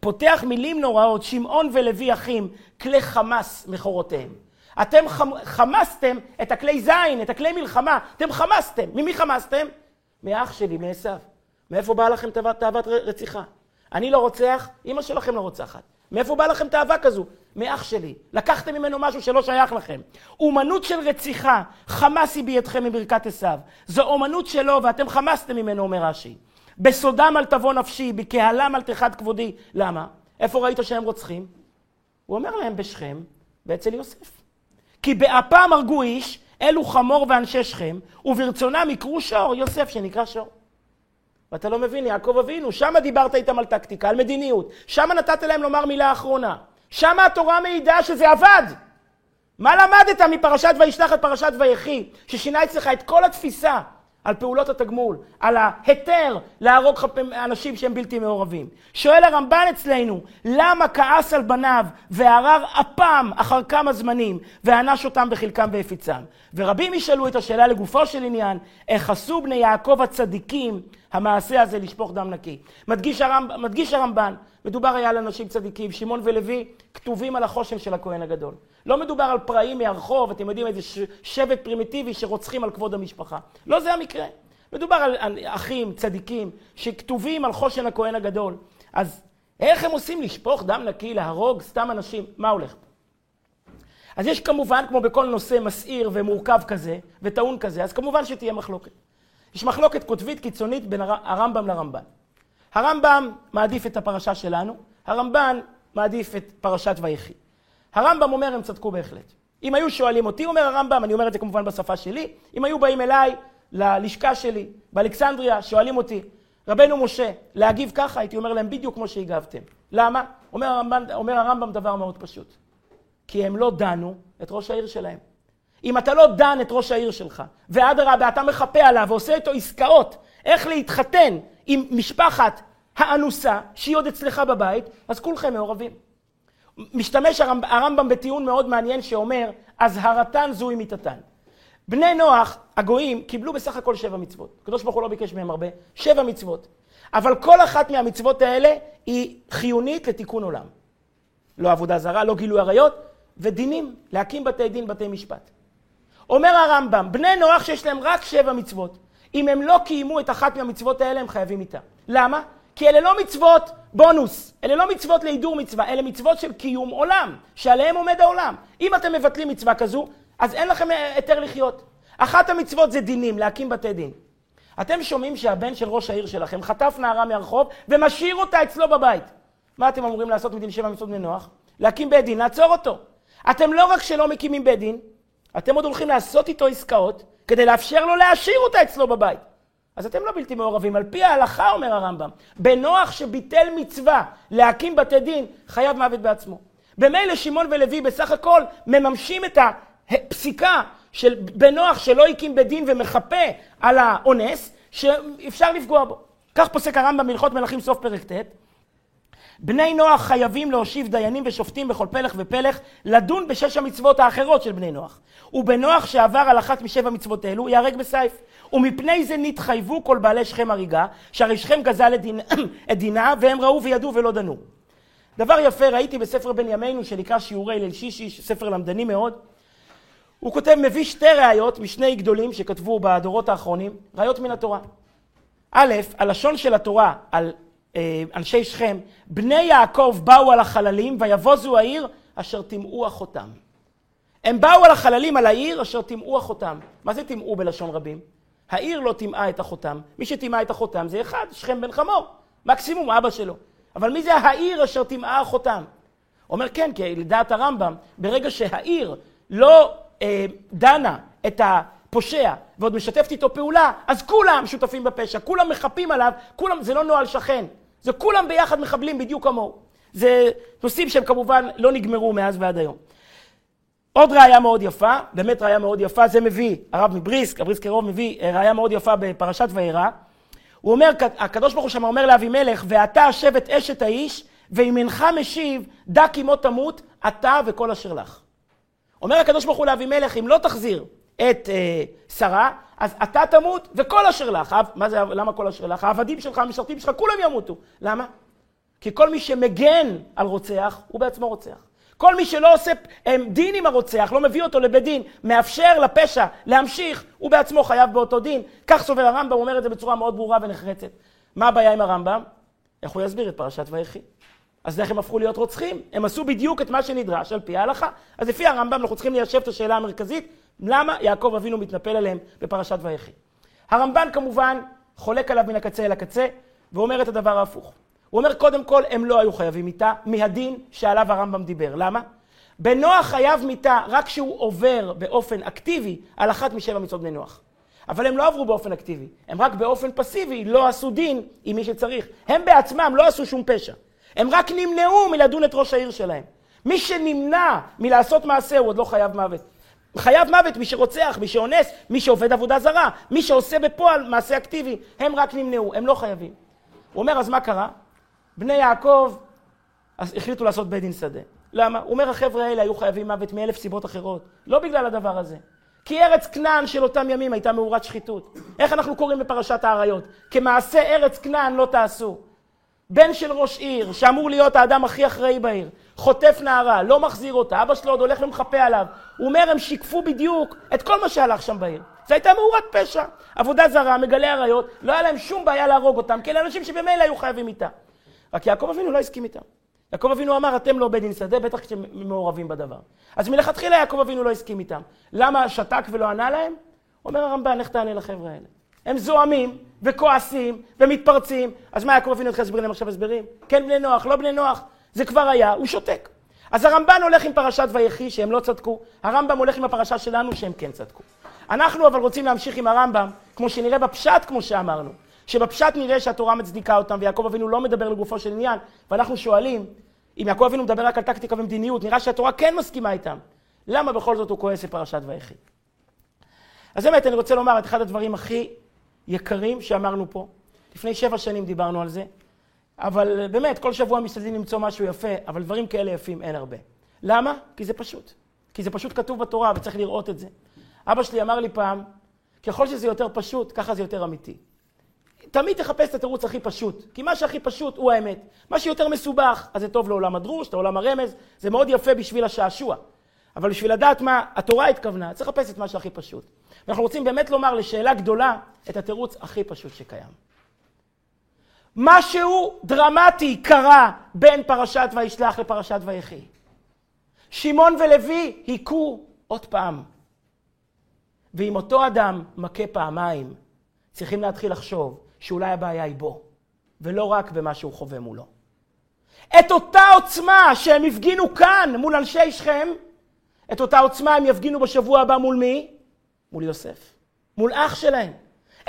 A: פותח מילים נוראות, שמעון ולוי אחים, כלי חמאס מכורותיהם. אתם חמסתם את הכלי זין, את הכלי מלחמה, אתם חמסתם. ממי חמסתם? מאח שלי, מעשיו. מאיפה באה לכם תאוות רציחה? אני לא רוצח, אמא שלכם לא רוצחת. מאיפה באה לכם תאווה כזו? מאח שלי. לקחתם ממנו משהו שלא שייך לכם. אומנות של רציחה, חמאס היא בידכם מברכת עשיו. זו אומנות שלו ואתם חמסתם ממנו, אומר רש"י. בסודם אל תבוא נפשי, בקהלם אל תחד כבודי. למה? איפה ראית שהם רוצחים? הוא אומר להם בשכם ואצל יוסף. כי באפם הרגו איש, אלו חמור ואנשי שכם, וברצונם יקרו שור, יוסף שנקרא שור. ואתה לא מבין, יעקב אבינו, שמה דיברת איתם על טקטיקה, על מדיניות. שמה נתת להם לומר מילה אחרונה. שמה התורה מעידה שזה עבד. מה למדת מפרשת וישלח את פרשת ויחי, ששינה אצלך את כל התפיסה על פעולות התגמול, על ההיתר להרוג אנשים שהם בלתי מעורבים. שואל הרמב"ן אצלנו, למה כעס על בניו והרר אפם אחר כמה זמנים, וענש אותם בחלקם והפיצם? ורבים ישאלו את השאלה לגופו של עניין, איך עשו בני יעקב הצדיקים המעשה הזה לשפוך דם נקי? מדגיש, הרמב, מדגיש הרמב"ן, מדובר היה על אנשים צדיקים, שמעון ולוי כתובים על החושן של הכהן הגדול. לא מדובר על פראים מהרחוב, אתם יודעים, איזה שבט פרימיטיבי שרוצחים על כבוד המשפחה. לא זה המקרה. מדובר על אחים, צדיקים, שכתובים על חושן הכהן הגדול. אז איך הם עושים לשפוך דם נקי, להרוג סתם אנשים? מה הולך פה? אז יש כמובן, כמו בכל נושא מסעיר ומורכב כזה, וטעון כזה, אז כמובן שתהיה מחלוקת. יש מחלוקת קוטבית קיצונית בין הרמב"ם לרמב"ן. הרמב"ם מעדיף את הפרשה שלנו, הרמב"ן מעדיף את פרשת ויחי. הרמב"ם אומר, הם צדקו בהחלט. אם היו שואלים אותי, אומר הרמב"ם, אני אומר את זה כמובן בשפה שלי, אם היו באים אליי ללשכה שלי באלכסנדריה, שואלים אותי, רבנו משה, להגיב ככה, הייתי אומר להם בדיוק כמו שהגבתם. למה? אומר הרמב"ם, אומר הרמב"ם דבר מאוד פשוט. כי הם לא דנו את ראש העיר שלהם. אם אתה לא דן את ראש העיר שלך, ואדרבה, אתה מחפה עליו ועושה איתו עסקאות, איך להתחתן עם משפחת האנוסה, שהיא עוד אצלך בבית, אז כולכם מעורבים. משתמש הרמב, הרמב"ם בטיעון מאוד מעניין שאומר, אזהרתן זוהי מיתתן. בני נוח, הגויים, קיבלו בסך הכל שבע מצוות. הקדוש ברוך הוא לא ביקש מהם הרבה, שבע מצוות. אבל כל אחת מהמצוות האלה היא חיונית לתיקון עולם. לא עבודה זרה, לא גילוי עריות, ודינים, להקים בתי דין, בתי משפט. אומר הרמב"ם, בני נוח שיש להם רק שבע מצוות, אם הם לא קיימו את אחת מהמצוות האלה, הם חייבים איתה. למה? כי אלה לא מצוות בונוס, אלה לא מצוות להידור מצווה, אלה מצוות של קיום עולם, שעליהם עומד העולם. אם אתם מבטלים מצווה כזו, אז אין לכם היתר לחיות. אחת המצוות זה דינים, להקים בתי דין. אתם שומעים שהבן של ראש העיר שלכם חטף נערה מהרחוב ומשאיר אותה אצלו בבית. מה אתם אמורים לעשות מדין שבע מצוות בני נוח? להקים בית דין, לעצור אותו. אתם לא רק שלא מקימים בית דין, אתם עוד הולכים לעשות איתו עסקאות כדי לאפשר לו להשאיר אותה אצלו בבית. אז אתם לא בלתי מעורבים. על פי ההלכה, אומר הרמב"ם, בנוח שביטל מצווה להקים בתי דין, חייב מוות בעצמו. במילא שמעון ולוי בסך הכל מממשים את הפסיקה של בנוח שלא הקים בית דין ומחפה על האונס, שאפשר לפגוע בו. כך פוסק הרמב"ם בהלכות מלכים סוף פרק ט', בני נוח חייבים להושיב דיינים ושופטים בכל פלח ופלח לדון בשש המצוות האחרות של בני נוח. ובנוח שעבר על אחת משבע מצוות אלו ייהרג בסייף. ומפני זה נתחייבו כל בעלי שכם הריגה, שהרי שכם גזל את, דין, את דינה והם ראו וידעו ולא דנו. דבר יפה ראיתי בספר בן ימינו שנקרא שיעורי ליל שישי, ספר למדני מאוד. הוא כותב, מביא שתי ראיות משני גדולים שכתבו בדורות האחרונים, ראיות מן התורה. א', הלשון של התורה על אנשי שכם, בני יעקב באו על החללים ויבוזו העיר אשר טימאו אחותם. הם באו על החללים על העיר אשר טימאו אחותם. מה זה טימאו בלשון רבים? העיר לא טימאה את אחותם, מי שטימאה את אחותם זה אחד, שכם בן חמור, מקסימום אבא שלו. אבל מי זה העיר אשר טימאה אחותם? אומר כן, כי לדעת הרמב"ם, ברגע שהעיר לא אה, דנה את הפושע ועוד משתפת איתו פעולה, אז כולם שותפים בפשע, כולם מחפים עליו, כולם, זה לא נוהל שכן, זה כולם ביחד מחבלים בדיוק כמוהו. זה נושאים שהם כמובן לא נגמרו מאז ועד היום. עוד ראיה מאוד יפה, באמת ראיה מאוד יפה, זה מביא הרב מבריסק, הבריסק קרוב מביא אה, ראיה מאוד יפה בפרשת וירא. הוא אומר, הקדוש ברוך הוא שם אומר לאבימלך, ואתה השבט אשת האיש, ואם אינך משיב, דע כי מות תמות, אתה וכל אשר לך. אומר הקדוש ברוך הוא לאבימלך, אם לא תחזיר את אה, שרה, אז אתה תמות וכל אשר לך. מה זה, למה כל אשר לך? העבדים שלך, המשרתים שלך, כולם ימותו. למה? כי כל מי שמגן על רוצח, הוא בעצמו רוצח. כל מי שלא עושה דין עם הרוצח, לא מביא אותו לבית דין, מאפשר לפשע להמשיך, הוא בעצמו חייב באותו דין. כך סובר הרמב"ם, הוא אומר את זה בצורה מאוד ברורה ונחרצת. מה הבעיה עם הרמב"ם? איך הוא יסביר את פרשת ויחי? אז איך הם הפכו להיות רוצחים? הם עשו בדיוק את מה שנדרש על פי ההלכה. אז לפי הרמב"ם אנחנו צריכים ליישב את השאלה המרכזית, למה יעקב אבינו מתנפל עליהם בפרשת ויחי. הרמב"ן כמובן חולק עליו מן הקצה אל הקצה, ואומר את הדבר ההפוך. הוא אומר, קודם כל, הם לא היו חייבים מיתה מהדין שעליו הרמב"ם דיבר. למה? בנוח חייב מיתה רק כשהוא עובר באופן אקטיבי על אחת משבע מצוות בני נוח. אבל הם לא עברו באופן אקטיבי, הם רק באופן פסיבי לא עשו דין עם מי שצריך. הם בעצמם לא עשו שום פשע. הם רק נמנעו מלדון את ראש העיר שלהם. מי שנמנע מלעשות מעשה הוא עוד לא חייב מוות. חייב מוות מי שרוצח, מי שאונס, מי שעובד עבודה זרה, מי שעושה בפועל מעשה אקטיבי, הם רק נמנעו, הם לא חייבים. הוא אומר, אז מה קרה? בני יעקב החליטו לעשות בית דין שדה. למה? הוא אומר, החבר'ה האלה היו חייבים מוות מאלף סיבות אחרות. לא בגלל הדבר הזה. כי ארץ כנען של אותם ימים הייתה מאורת שחיתות. איך אנחנו קוראים בפרשת האריות? כמעשה ארץ כנען לא תעשו. בן של ראש עיר, שאמור להיות האדם הכי אחראי בעיר, חוטף נערה, לא מחזיר אותה, אבא שלו עוד הולך ומחפה עליו. הוא אומר, הם שיקפו בדיוק את כל מה שהלך שם בעיר. זו הייתה מאורת פשע. עבודה זרה, מגלי עריות, לא היה להם שום בעיה להרוג אותם, כי אלה אנשים שבמילא היו חייבים איתה. רק יעקב אבינו לא הסכים איתם. יעקב אבינו אמר, אתם לא בית דין שדה, בטח כשאתם מעורבים בדבר. אז מלכתחילה יעקב אבינו לא הסכים איתם. למה שתק ולא ענה להם? אומר הרמב"ן, איך תענה לחבר'ה האלה? הם זועמים וכועסים ומתפרצים, אז מה יעקב אבינו יתחיל להסביר להם עכשיו הסברים? כן בני נוח, לא בני נוח, זה כבר היה, הוא שותק. אז הרמב"ן הולך עם פרשת ויחי שהם לא צדקו, הרמב"ם הולך עם הפרשה שלנו שהם כן צדקו. אנחנו אבל רוצים להמשיך עם הרמב"ם, כמו שנראה בפשט כמו שאמרנו. שבפשט נראה שהתורה מצדיקה אותם, ויעקב אבינו לא מדבר לגופו של עניין, ואנחנו שואלים, אם יעקב אבינו מדבר רק על טקטיקה ומדיניות, נראה שהתורה כן מסכימה איתם. למה בכל זאת הוא כועס בפרשת ויחי? אז באמת, אני רוצה לומר את אחד הדברים הכי יקרים שאמרנו פה. לפני שבע שנים דיברנו על זה, אבל באמת, כל שבוע משתדלים למצוא משהו יפה, אבל דברים כאלה יפים אין הרבה. למה? כי זה פשוט. כי זה פשוט כתוב בתורה וצריך לראות את זה. אבא שלי אמר לי פעם, ככל שזה יותר פשוט, ככה זה יותר אמיתי. תמיד תחפש את התירוץ הכי פשוט, כי מה שהכי פשוט הוא האמת. מה שיותר מסובך, אז זה טוב לעולם הדרוש, לעולם הרמז, זה מאוד יפה בשביל השעשוע. אבל בשביל לדעת מה התורה התכוונה, צריך לחפש את מה שהכי פשוט. ואנחנו רוצים באמת לומר לשאלה גדולה את התירוץ הכי פשוט שקיים. משהו דרמטי קרה בין פרשת וישלח לפרשת ויחי. שמעון ולוי היכו עוד פעם. ואם אותו אדם מכה פעמיים, צריכים להתחיל לחשוב שאולי הבעיה היא בו, ולא רק במה שהוא חווה מולו. את אותה עוצמה שהם הפגינו כאן מול אנשי שכם, את אותה עוצמה הם יפגינו בשבוע הבא מול מי? מול יוסף. מול אח שלהם.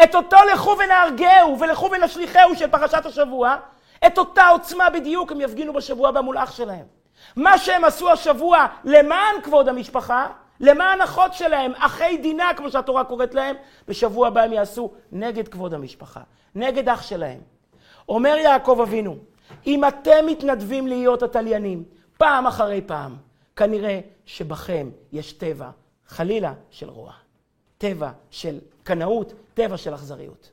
A: את אותו לכו ונהרגהו ולכו ונשליכהו של פרשת השבוע, את אותה עוצמה בדיוק הם יפגינו בשבוע הבא מול אח שלהם. מה שהם עשו השבוע למען כבוד המשפחה, למען אחות שלהם, אחי דינה, כמו שהתורה קוראת להם, בשבוע הבא הם יעשו נגד כבוד המשפחה, נגד אח שלהם. אומר יעקב אבינו, אם אתם מתנדבים להיות התליינים, פעם אחרי פעם, כנראה שבכם יש טבע, חלילה, של רוע. טבע של קנאות, טבע של אכזריות.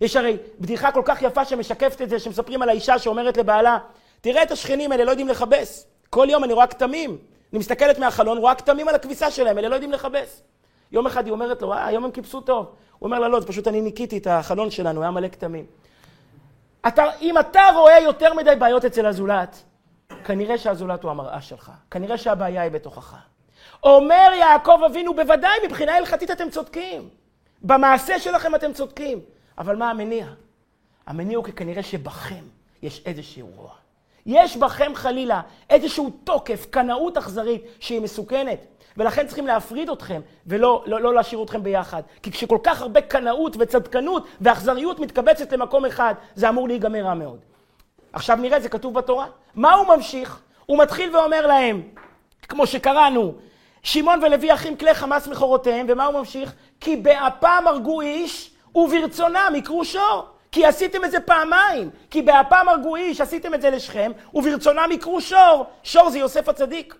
A: יש הרי בדיחה כל כך יפה שמשקפת את זה, שמספרים על האישה שאומרת לבעלה, תראה את השכנים האלה, לא יודעים לכבס. כל יום אני רואה כתמים. אני מסתכלת מהחלון, רואה כתמים על הכביסה שלהם, אלה לא יודעים לכבס. יום אחד היא אומרת לו, אה, היום הם כיבסו טוב. הוא אומר לה, לא, זה פשוט אני ניקיתי את החלון שלנו, היה מלא כתמים. אתה, אם אתה רואה יותר מדי בעיות אצל הזולת, כנראה שהזולת הוא המראה שלך. כנראה שהבעיה היא בתוכך. אומר יעקב אבינו, בוודאי מבחינה הלכתית אתם צודקים. במעשה שלכם אתם צודקים. אבל מה המניע? המניע הוא כי כנראה שבכם יש איזשהו רוע. יש בכם חלילה איזשהו תוקף, קנאות אכזרית שהיא מסוכנת. ולכן צריכים להפריד אתכם, ולא לא, לא להשאיר אתכם ביחד. כי כשכל כך הרבה קנאות וצדקנות ואכזריות מתקבצת למקום אחד, זה אמור להיגמר רע מאוד. עכשיו נראה, זה כתוב בתורה. מה הוא ממשיך? הוא מתחיל ואומר להם, כמו שקראנו, שמעון ולוי אחים כלי חמאס מכורותיהם, ומה הוא ממשיך? כי באפם הרגו איש, וברצונם יקרו שור. כי עשיתם את זה פעמיים. כי באפם הרגו איש, עשיתם את זה לשכם, וברצונם יקרו שור. שור זה יוסף הצדיק.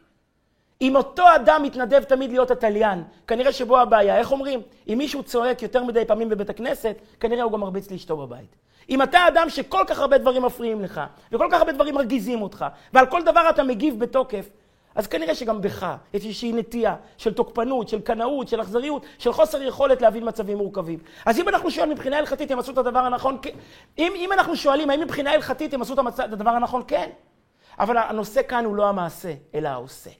A: אם אותו אדם מתנדב תמיד להיות התליין, כנראה שבו הבעיה. איך אומרים? אם מישהו צועק יותר מדי פעמים בבית הכנסת, כנראה הוא גם מרביץ לאשתו בבית. אם אתה אדם שכל כך הרבה דברים מפריעים לך, וכל כך הרבה דברים מרגיזים אותך, ועל כל דבר אתה מגיב בתוקף, אז כנראה שגם בך יש איזושהי נטייה של תוקפנות, של קנאות, של אכזריות, של חוסר יכולת להבין מצבים מורכבים. אז אם אנחנו שואלים מבחינה הלכתית הם עשו את הדבר הנכון, אם, אם אנחנו שואלים האם מבחינה הלכתית הם עשו את הדבר הנכון, כן. אבל הנושא כאן הוא לא המעשה, אלא העושה.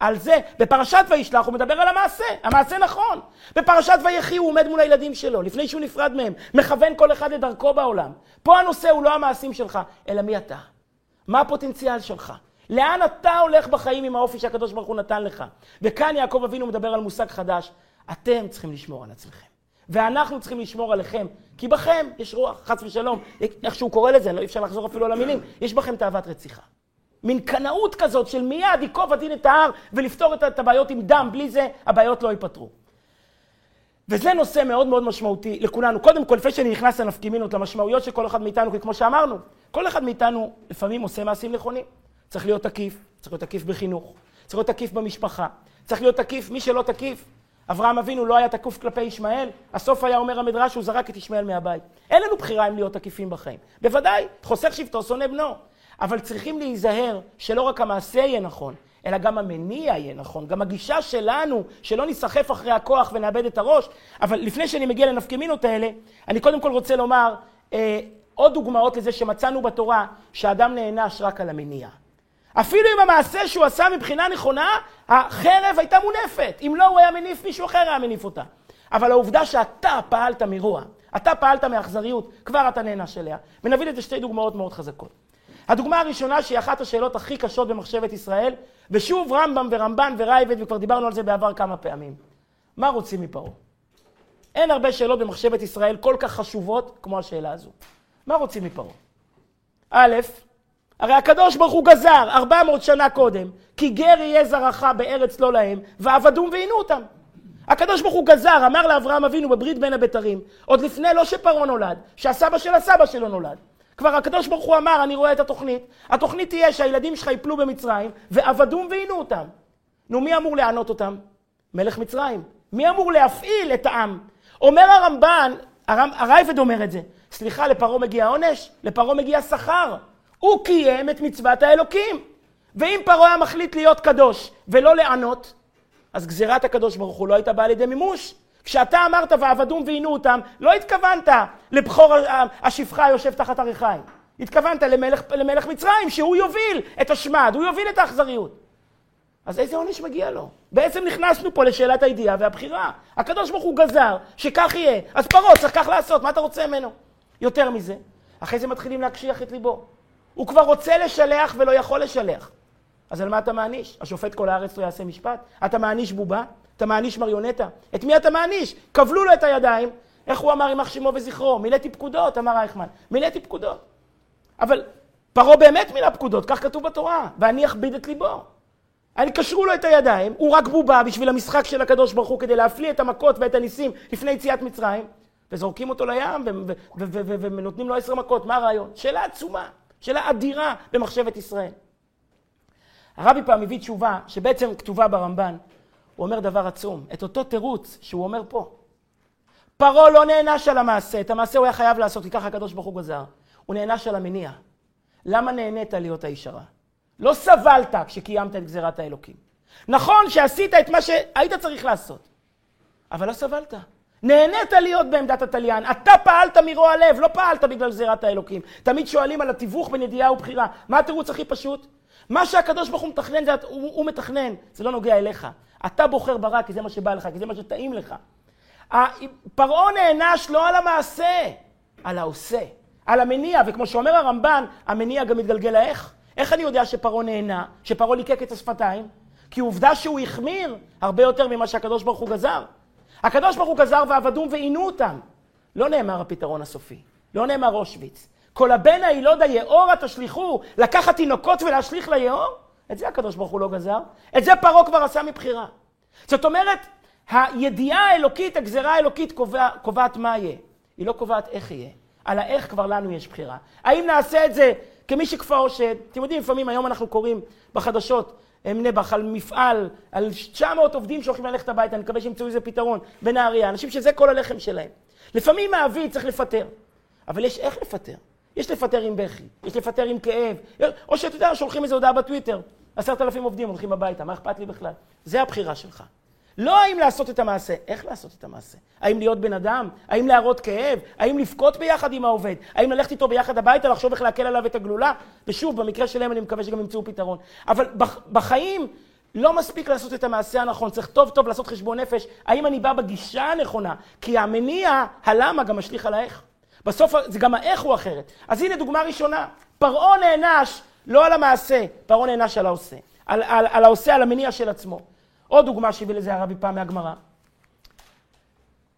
A: על זה, בפרשת וישלח הוא מדבר על המעשה, המעשה נכון. בפרשת ויחי הוא עומד מול הילדים שלו, לפני שהוא נפרד מהם, מכוון כל אחד לדרכו בעולם. פה הנושא הוא לא המעשים שלך, אלא מי אתה. מה הפוטנציאל שלך? לאן אתה הולך בחיים עם האופי שהקדוש ברוך הוא נתן לך? וכאן יעקב אבינו מדבר על מושג חדש. אתם צריכים לשמור על עצמכם. ואנחנו צריכים לשמור עליכם, כי בכם יש רוח, חס ושלום, איך שהוא קורא לזה, לא אפשר לחזור אפילו על המילים, יש בכם תאוות רציחה. מין קנאות כזאת של מיד ייקוב הדין את ההר ולפתור את הבעיות עם דם, בלי זה הבעיות לא ייפתרו. וזה נושא מאוד מאוד משמעותי לכולנו. קודם כל, לפני שאני נכנס לנפקימינות, למשמעויות של כל אחד מאיתנו, כי כמו שאמרנו, כל אחד מאיתנו לפעמים עושה מעשים נכונים. צריך להיות תקיף, צריך להיות תקיף בחינוך, צריך להיות תקיף במשפחה, צריך להיות תקיף, מי שלא תקיף. אברהם אבינו לא היה תקוף כלפי ישמעאל, הסוף היה אומר המדרש, הוא זרק את ישמעאל מהבית. אין לנו בחירה אם להיות תקיפים בחיים. בוודאי, חוסך שבטו, שונא בנו. אבל צריכים להיזהר שלא רק המעשה יהיה נכון, אלא גם המניע יהיה נכון, גם הגישה שלנו, שלא ניסחף אחרי הכוח ונאבד את הראש. אבל לפני שאני מגיע לנפקמינות האלה, אני קודם כל רוצה לומר אה, עוד דוגמאות לזה שמצאנו בתורה שאדם נענש רק על המניע. אפילו אם המעשה שהוא עשה מבחינה נכונה, החרב הייתה מונפת. אם לא, הוא היה מניף, מישהו אחר היה מניף אותה. אבל העובדה שאתה פעלת מרוע, אתה פעלת מאכזריות, כבר אתה נענש אליה. ונביא לזה שתי דוגמאות מאוד חזקות. הדוגמה הראשונה שהיא אחת השאלות הכי קשות במחשבת ישראל, ושוב רמב"ם ורמב"ן ורייבד, וכבר דיברנו על זה בעבר כמה פעמים. מה רוצים מפרעה? אין הרבה שאלות במחשבת ישראל כל כך חשובות כמו השאלה הזו. מה רוצים מפרעה? א', הרי הקדוש ברוך הוא גזר 400 שנה קודם, כי גר יהיה זרעך בארץ לא להם, ועבדום ועינו אותם. הקדוש ברוך הוא גזר, אמר לאברהם אבינו בברית בין הבתרים, עוד לפני לא שפרעה נולד, שהסבא של הסבא שלו נולד. כבר הקדוש ברוך הוא אמר, אני רואה את התוכנית, התוכנית תהיה שהילדים שלך יפלו במצרים, ועבדום ועינו אותם. נו, מי אמור לענות אותם? מלך מצרים. מי אמור להפעיל את העם? אומר הרמב"ן, הרמ, הרייבד אומר את זה, סליחה, לפרעה מגיע עונש? לפרעה מגיע שכר. הוא קיים את מצוות האלוקים. ואם פרעה היה מחליט להיות קדוש ולא לענות, אז גזירת הקדוש ברוך הוא לא הייתה באה לידי מימוש. כשאתה אמרת ועבדום ועינו אותם, לא התכוונת לבכור השפחה היושב תחת הריחיים. התכוונת למלך, למלך מצרים, שהוא יוביל את השמד, הוא יוביל את האכזריות. אז איזה עונש מגיע לו? בעצם נכנסנו פה לשאלת הידיעה והבחירה. הקדוש ברוך הוא גזר שכך יהיה, אז פרעה צריך כך לעשות, מה אתה רוצה ממנו? יותר מזה, אחרי זה מתחילים להקשיח את ליבו. הוא כבר רוצה לשלח ולא יכול לשלח. אז על מה אתה מעניש? השופט כל הארץ לא יעשה משפט? אתה מעניש בובה? אתה מעניש מריונטה? את מי אתה מעניש? כבלו לו את הידיים. איך הוא אמר יימח שמו וזכרו? מילאתי פקודות, אמר אייכמן. מילאתי פקודות. אבל פרעה באמת מילא פקודות, כך כתוב בתורה, ואני אכביד את ליבו. אני קשרו לו את הידיים, הוא רק בובה בשביל המשחק של הקדוש ברוך הוא כדי להפליא את המכות ואת הניסים לפני יציאת מצרים, וזורקים אותו לים ונותנים לו עשר מכות, מה הרעיון? שאלה עצומה, שאלה אדירה במחשבת ישראל. הרבי פעם הביא תשובה שבעצם כתובה ברמב"ן, הוא אומר דבר עצום, את אותו תירוץ שהוא אומר פה. פרעה לא נענש על המעשה, את המעשה הוא היה חייב לעשות, כי ככה הקדוש ברוך הוא גזר. הוא נענש על המניע. למה נהנית להיות האיש הרע? לא סבלת כשקיימת את גזירת האלוקים. נכון שעשית את מה שהיית צריך לעשות, אבל לא סבלת. נהנית להיות בעמדת התליין, אתה פעלת מרוע לב, לא פעלת בגלל גזירת האלוקים. תמיד שואלים על התיווך בין ידיעה ובחירה. מה התירוץ הכי פשוט? מה שהקדוש ברוך הוא מתכנן, זה, הוא, הוא מתכנן, זה לא נוגע אליך. אתה בוחר ברע כי זה מה שבא לך, כי זה מה שטעים לך. פרעה נענש לא על המעשה, על העושה, על המניע, וכמו שאומר הרמב"ן, המניע גם מתגלגל לאיך. איך אני יודע שפרעה נהנה, שפרעה ליקק את השפתיים? כי עובדה שהוא החמיר הרבה יותר ממה שהקדוש ברוך הוא גזר. הקדוש ברוך הוא גזר ועבדום ועינו אותם. לא נאמר הפתרון הסופי, לא נאמר אושוויץ. כל הבן הילוד היאורה תשליכו, לקחת תינוקות ולהשליך ליאור? את זה הקדוש ברוך הוא לא גזר. את זה פרעה כבר עשה מבחירה. זאת אומרת, הידיעה האלוקית, הגזרה האלוקית קובע, קובעת מה יהיה. היא לא קובעת איך יהיה. על האיך כבר לנו יש בחירה. האם נעשה את זה כמי שכפאו אושד? אתם יודעים, לפעמים היום אנחנו קוראים בחדשות, נבח, על מפעל, על 900 עובדים שהולכים ללכת הביתה, אני מקווה שימצאו איזה פתרון בנהריה, אנשים שזה כל הלחם שלהם. לפעמים מעביד צריך לפטר, אבל יש איך לפטר. יש לפטר עם בכי, יש לפטר עם כאב, או שאתה יודע, שולחים איזו הודעה בטוויטר, עשרת אלפים עובדים הולכים הביתה, מה אכפת לי בכלל? זה הבחירה שלך. לא האם לעשות את המעשה, איך לעשות את המעשה? האם להיות בן אדם? האם להראות כאב? האם לבכות ביחד עם העובד? האם ללכת איתו ביחד הביתה, לחשוב איך להקל עליו את הגלולה? ושוב, במקרה שלהם אני מקווה שגם ימצאו פתרון. אבל בחיים לא מספיק לעשות את המעשה הנכון, צריך טוב טוב לעשות חשבון נפש, האם אני בא בגישה הנכונה? כי המניע, הלמה, גם משליך על האיך. בסוף זה גם האיך הוא אחרת. אז הנה דוגמה ראשונה, פרעה נענש לא על המעשה, פרעה נענש על העושה. על, על, על העושה, על המניע של עצמו. עוד דוגמה שהביא לזה הרבי פעם מהגמרא.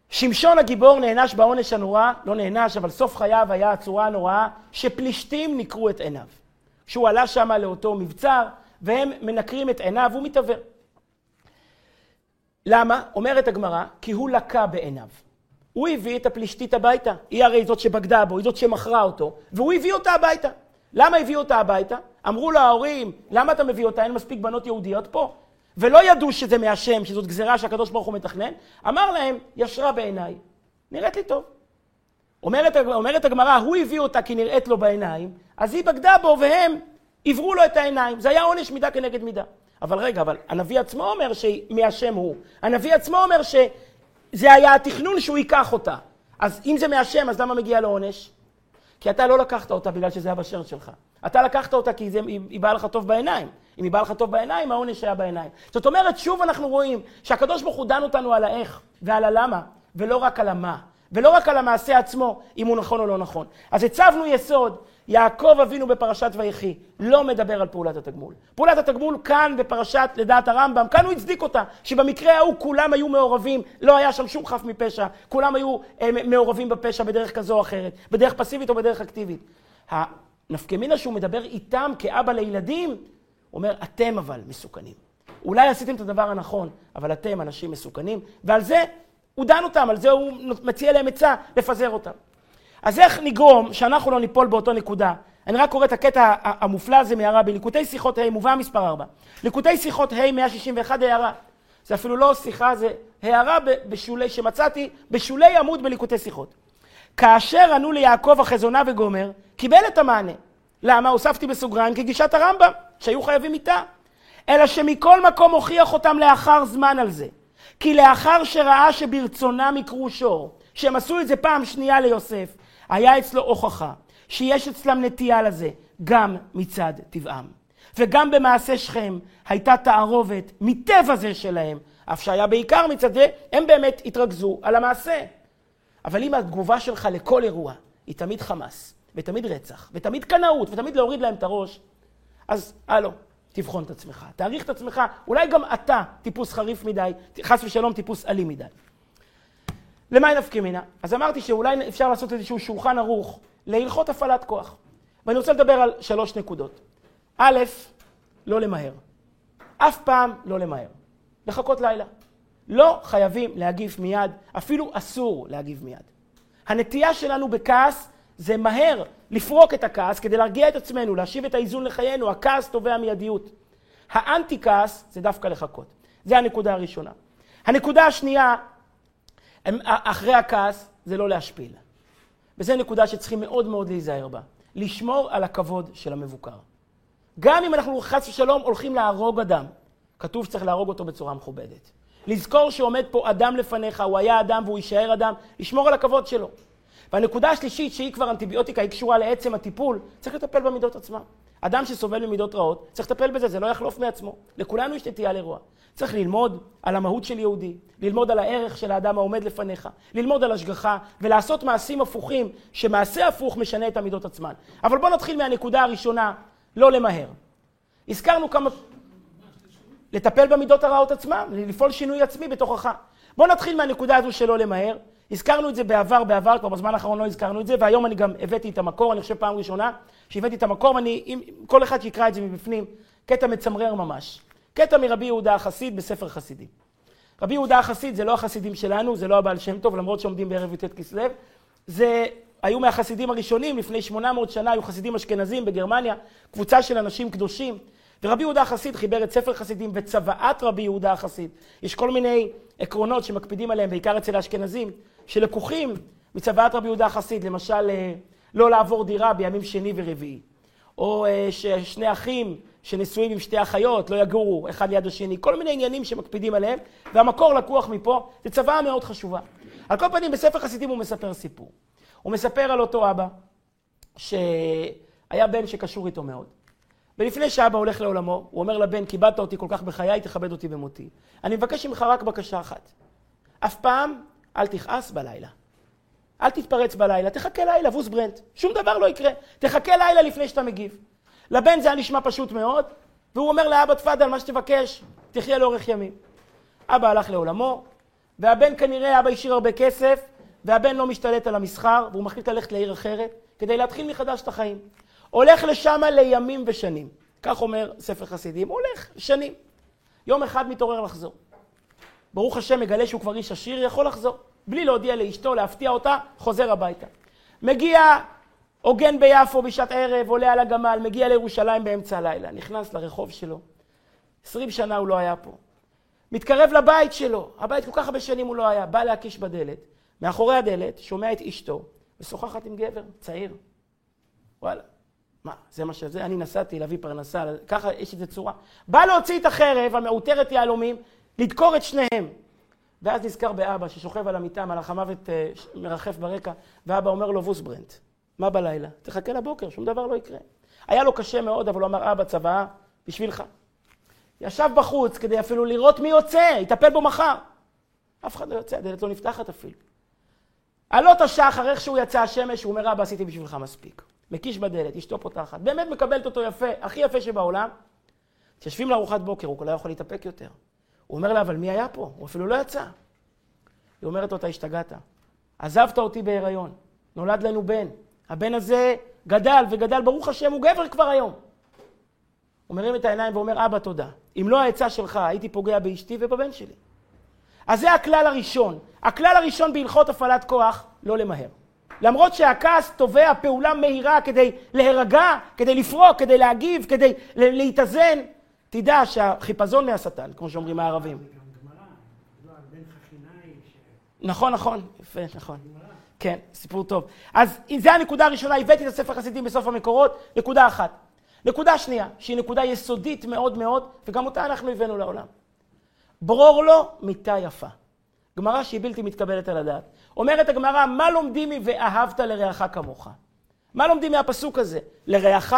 A: שמשון הגיבור נענש בעונש הנורא, לא נענש, אבל סוף חייו היה הצורה הנוראה, שפלישתים ניקרו את עיניו. כשהוא עלה שם לאותו מבצר, והם מנקרים את עיניו, הוא מתעוור. למה? אומרת הגמרא, כי הוא לקה בעיניו. הוא הביא את הפלישתית הביתה. היא הרי זאת שבגדה בו, היא זאת שמכרה אותו, והוא הביא אותה הביתה. למה הביא אותה הביתה? אמרו לו ההורים, למה אתה מביא אותה? אין מספיק בנות יהודיות פה. ולא ידעו שזה מהשם, שזאת גזירה שהקדוש ברוך הוא מתכנן. אמר להם, ישרה בעיניי, נראית לי טוב. אומרת, אומרת הגמרא, הוא הביא אותה כי נראית לו בעיניים, אז היא בגדה בו והם עברו לו את העיניים. זה היה עונש מידה כנגד מידה. אבל רגע, אבל הנביא עצמו אומר שמהשם הוא. הנביא עצמו אומר ש... זה היה התכנון שהוא ייקח אותה. אז אם זה מהשם, אז למה מגיע לו עונש? כי אתה לא לקחת אותה בגלל שזה היה בשרץ שלך. אתה לקחת אותה כי זה, היא, היא באה לך טוב בעיניים. אם היא באה לך טוב בעיניים, העונש היה בעיניים. זאת אומרת, שוב אנחנו רואים שהקדוש ברוך הוא דן אותנו על האיך ועל הלמה, ולא רק על המה. ולא רק על המעשה עצמו, אם הוא נכון או לא נכון. אז הצבנו יסוד יעקב אבינו בפרשת ויחי לא מדבר על פעולת התגמול. פעולת התגמול כאן בפרשת, לדעת הרמב"ם, כאן הוא הצדיק אותה, שבמקרה ההוא כולם היו מעורבים, לא היה שם שום חף מפשע, כולם היו אה, מעורבים בפשע בדרך כזו או אחרת, בדרך פסיבית או בדרך אקטיבית. הנפקמינה שהוא מדבר איתם כאבא לילדים, אומר, אתם אבל מסוכנים. אולי עשיתם את הדבר הנכון, אבל אתם אנשים מסוכנים, ועל זה הוא דן אותם, על זה הוא מציע להם עצה לפזר אותם. אז איך נגרום שאנחנו לא ניפול באותו נקודה? אני רק קורא את הקטע המופלא הזה מהרבי, ליקוטי שיחות ה', מובא מספר 4. ליקוטי שיחות ה', 161 הערה. זה אפילו לא שיחה, זה הערה בשולי, שמצאתי בשולי עמוד בליקוטי שיחות. כאשר ענו ליעקב החזונה וגומר, קיבל את המענה. למה? הוספתי בסוגריים כגישת הרמב"ם, שהיו חייבים איתה. אלא שמכל מקום הוכיח אותם לאחר זמן על זה. כי לאחר שראה שברצונם יקרו שור, שהם עשו את זה פעם שנייה ליוסף, היה אצלו הוכחה שיש אצלם נטייה לזה, גם מצד טבעם. וגם במעשה שכם הייתה תערובת מטבע זה שלהם, אף שהיה בעיקר מצד זה, הם באמת התרכזו על המעשה. אבל אם התגובה שלך לכל אירוע היא תמיד חמאס, ותמיד רצח, ותמיד קנאות, ותמיד להוריד להם את הראש, אז הלו, תבחון את עצמך, תעריך את עצמך, אולי גם אתה טיפוס חריף מדי, חס ושלום טיפוס אלים מדי. למה נפקא מינה? אז אמרתי שאולי אפשר לעשות איזשהו שולחן ערוך להלכות הפעלת כוח. ואני רוצה לדבר על שלוש נקודות. א', לא למהר. אף פעם לא למהר. לחכות לילה. לא חייבים להגיב מיד, אפילו אסור להגיב מיד. הנטייה שלנו בכעס זה מהר לפרוק את הכעס כדי להרגיע את עצמנו, להשיב את האיזון לחיינו. הכעס תובע מיידיות. האנטי כעס זה דווקא לחכות. זה הנקודה הראשונה. הנקודה השנייה, אחרי הכעס, זה לא להשפיל. וזו נקודה שצריכים מאוד מאוד להיזהר בה. לשמור על הכבוד של המבוקר. גם אם אנחנו חס ושלום הולכים להרוג אדם, כתוב שצריך להרוג אותו בצורה מכובדת. לזכור שעומד פה אדם לפניך, הוא היה אדם והוא יישאר אדם, לשמור על הכבוד שלו. והנקודה השלישית, שהיא כבר אנטיביוטיקה, היא קשורה לעצם הטיפול, צריך לטפל במידות עצמם. אדם שסובל ממידות רעות, צריך לטפל בזה, זה לא יחלוף מעצמו. לכולנו יש נטייה לרוע. צריך ללמוד על המהות של יהודי, ללמוד על הערך של האדם העומד לפניך, ללמוד על השגחה ולעשות מעשים הפוכים, שמעשה הפוך משנה את המידות עצמן. אבל בואו נתחיל מהנקודה הראשונה, לא למהר. הזכרנו כמה... לטפל במידות הרעות עצמם, לפעול שינוי עצמי בתוכך. בואו נתחיל מהנקודה הזו שלא למהר. הזכרנו את זה בעבר, בעבר, כבר בזמן האחרון לא הזכרנו את זה, והיום אני גם הבאתי את המקור, אני חושב פעם ראשונה שהבאתי את המקור, ואני, אם כל אחד שיקרא את זה מבפנים, קטע מצמרר ממש. קטע מרבי יהודה החסיד בספר חסידים. רבי יהודה החסיד זה לא החסידים שלנו, זה לא הבעל שם טוב, למרות שעומדים בערב י"ט כסלו, זה היו מהחסידים הראשונים, לפני 800 שנה היו חסידים אשכנזים בגרמניה, קבוצה של אנשים קדושים. ורבי יהודה החסיד חיבר את ספר חסידים וצוואת רבי יהודה החסיד. יש כל מיני עקרונות שמקפידים עליהם, בעיקר אצל האשכנזים, שלקוחים מצוואת רבי יהודה החסיד, למשל, אה, לא לעבור דירה בימים שני ורביעי. או אה, ששני אחים שנשואים עם שתי אחיות לא יגורו אחד ליד השני, כל מיני עניינים שמקפידים עליהם, והמקור לקוח מפה, זו צוואה מאוד חשובה. על כל פנים, בספר חסידים הוא מספר סיפור. הוא מספר על אותו אבא, שהיה בן שקשור איתו מאוד. ולפני שאבא הולך לעולמו, הוא אומר לבן, כיבדת אותי כל כך בחיי, תכבד אותי במותי. אני מבקש ממך רק בקשה אחת. אף פעם אל תכעס בלילה. אל תתפרץ בלילה, תחכה לילה, ווס ברנט. שום דבר לא יקרה. תחכה לילה לפני שאתה מגיב. לבן זה היה נשמע פשוט מאוד, והוא אומר לאבא, תפאדל, מה שתבקש, תחיה לאורך ימים. אבא הלך לעולמו, והבן כנראה, אבא השאיר הרבה כסף, והבן לא משתלט על המסחר, והוא מחליט ללכת לעיר אחרת, כדי להתחיל מחדש את החיים. הולך לשם לימים ושנים. כך אומר ספר חסידים, הולך שנים. יום אחד מתעורר לחזור. ברוך השם, מגלה שהוא כבר איש עשיר, יכול לחזור. בלי להודיע לאשתו, להפתיע אותה, חוזר הביתה. מגיע הוגן ביפו בשעת ערב, עולה על הגמל, מגיע לירושלים באמצע הלילה, נכנס לרחוב שלו. עשרים שנה הוא לא היה פה. מתקרב לבית שלו, הבית כל כך הרבה שנים הוא לא היה, בא להקיש בדלת. מאחורי הדלת, שומע את אשתו, ושוחחת עם גבר צעיר. וואלה, מה, זה מה שזה? אני נסעתי להביא פרנסה, ככה יש איזה צורה. בא להוציא את החרב המעוטרת יהלומים, לדקור את שניהם. ואז נזכר באבא ששוכב על המיטה, מלאך המוות אה, מרחף ברקע, ואבא אומר לו, ווסברנט, מה בלילה? תחכה לבוקר, שום דבר לא יקרה. היה לו קשה מאוד, אבל הוא אמר, אבא, צוואה, בשבילך. ישב בחוץ כדי אפילו לראות מי יוצא, יטפל בו מחר. אף אחד לא יוצא, הדלת לא נפתחת אפילו. עלות השחר, איך שהוא יצא השמש, הוא אומר, אבא, עשיתי בשבילך מספיק. מקיש בדלת, אשתו פותחת, באמת מקבלת אותו יפה, הכי יפה שבעולם. יושבים לארוחת בוקר, הוא לא יכול להתאפק יותר. הוא אומר לה, אבל מי היה פה? הוא אפילו לא יצא. היא אומרת לו, אתה השתגעת. עזבת אותי בהיריון, נולד לנו בן. הבן הזה גדל וגדל, ברוך השם, הוא גבר כבר היום. הוא מרים את העיניים ואומר, אבא, תודה. אם לא העצה שלך, הייתי פוגע באשתי ובבן שלי. אז זה הכלל הראשון. הכלל הראשון בהלכות הפעלת כוח, לא למהר. למרות שהכעס תובע פעולה מהירה כדי להירגע, כדי לפרוק, כדי להגיב, כדי להתאזן, תדע שהחיפזון מהשטן, כמו שאומרים הערבים. נכון, נכון, יפה, נכון. כן, סיפור טוב. אז זה הנקודה הראשונה, הבאתי את הספר חסידים בסוף המקורות, נקודה אחת. נקודה שנייה, שהיא נקודה יסודית מאוד מאוד, וגם אותה אנחנו הבאנו לעולם. ברור לו מיתה יפה. גמרא שהיא בלתי מתקבלת על הדעת. אומרת הגמרא, מה לומדים מ"ואהבת לרעך כמוך"? מה לומדים מהפסוק הזה? לרעך?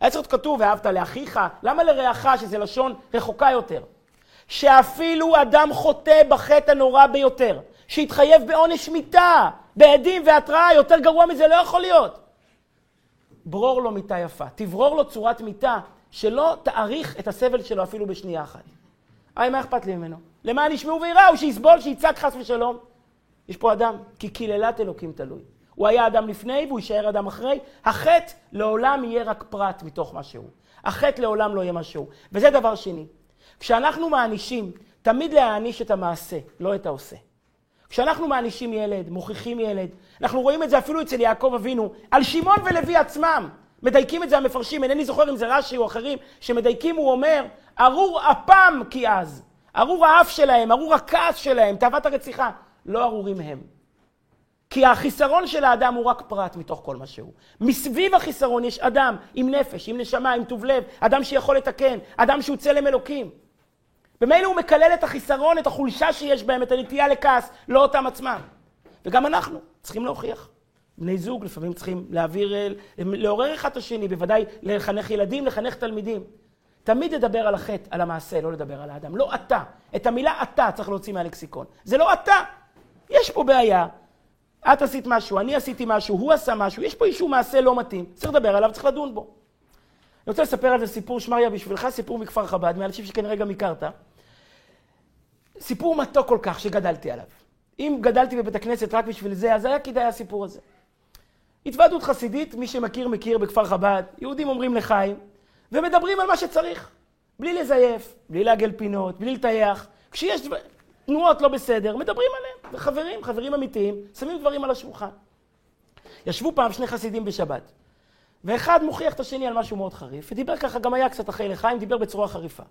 A: היה צריך להיות כתוב, ואהבת לאחיך. למה לרעך, שזה לשון רחוקה יותר? שאפילו אדם חוטא בחטא הנורא ביותר, שהתחייב בעונש מיתה, בעדים והתראה, יותר גרוע מזה לא יכול להיות. ברור לו מיתה יפה, תברור לו צורת מיתה שלא תאריך את הסבל שלו אפילו בשנייה אחת. היי, מה אכפת לי ממנו? למען ישמעו ויראו, שיסבול, שיצעק חס ושלום. יש פה אדם, כי קללת אלוקים תלוי. הוא היה אדם לפני והוא יישאר אדם אחרי. החטא לעולם יהיה רק פרט מתוך מה שהוא. החטא לעולם לא יהיה מה שהוא. וזה דבר שני. כשאנחנו מענישים, תמיד להעניש את המעשה, לא את העושה. כשאנחנו מענישים ילד, מוכיחים ילד, אנחנו רואים את זה אפילו אצל יעקב אבינו, על שמעון ולוי עצמם. מדייקים את זה המפרשים, אינני זוכר אם זה רש"י או אחרים, שמדייקים, הוא אומר, ארור אפם כי אז. ארור האף שלהם, ארור הכעס שלהם, תאוות הרציחה. לא ארורים הם. כי החיסרון של האדם הוא רק פרט מתוך כל מה שהוא. מסביב החיסרון יש אדם עם נפש, עם נשמה, עם טוב לב, אדם שיכול לתקן, אדם שהוא צלם אלוקים. במילא הוא מקלל את החיסרון, את החולשה שיש בהם, את הנטייה לכעס, לא אותם עצמם. וגם אנחנו צריכים להוכיח. בני זוג לפעמים צריכים להעביר, לעורר אחד את השני, בוודאי לחנך ילדים, לחנך תלמידים. תמיד לדבר על החטא, על המעשה, לא לדבר על האדם. לא אתה. את המילה אתה צריך להוציא מהלקסיקון. זה לא אתה. יש פה בעיה. את עשית משהו, אני עשיתי משהו, הוא עשה משהו, יש פה איזשהו מעשה לא מתאים. צריך לדבר עליו, צריך לדון בו. אני רוצה לספר על זה סיפור שמריה בשבילך, סיפור מכפר חב"ד, מאנשים שכנראה גם הכרת. סיפור מתוק כל כך שגדלתי עליו. אם גדלתי בבית הכנסת רק בשביל זה, אז היה כדאי הסיפור הזה. התוועדות חסידית, מי שמכיר, מכיר בכפר חב"ד, יהודים אומרים לחיים, ומדברים על מה שצריך. בלי לזייף, בלי לעגל פינות, בלי לטייח. כשיש דבר... תנועות לא בסדר, מדברים עליהם. וחברים, חברים אמיתיים, שמים דברים על השולחן. ישבו פעם שני חסידים בשבת, ואחד מוכיח את השני על משהו מאוד חריף, ודיבר ככה, גם היה קצת אחרי לחיים, דיבר בצורה חריפה.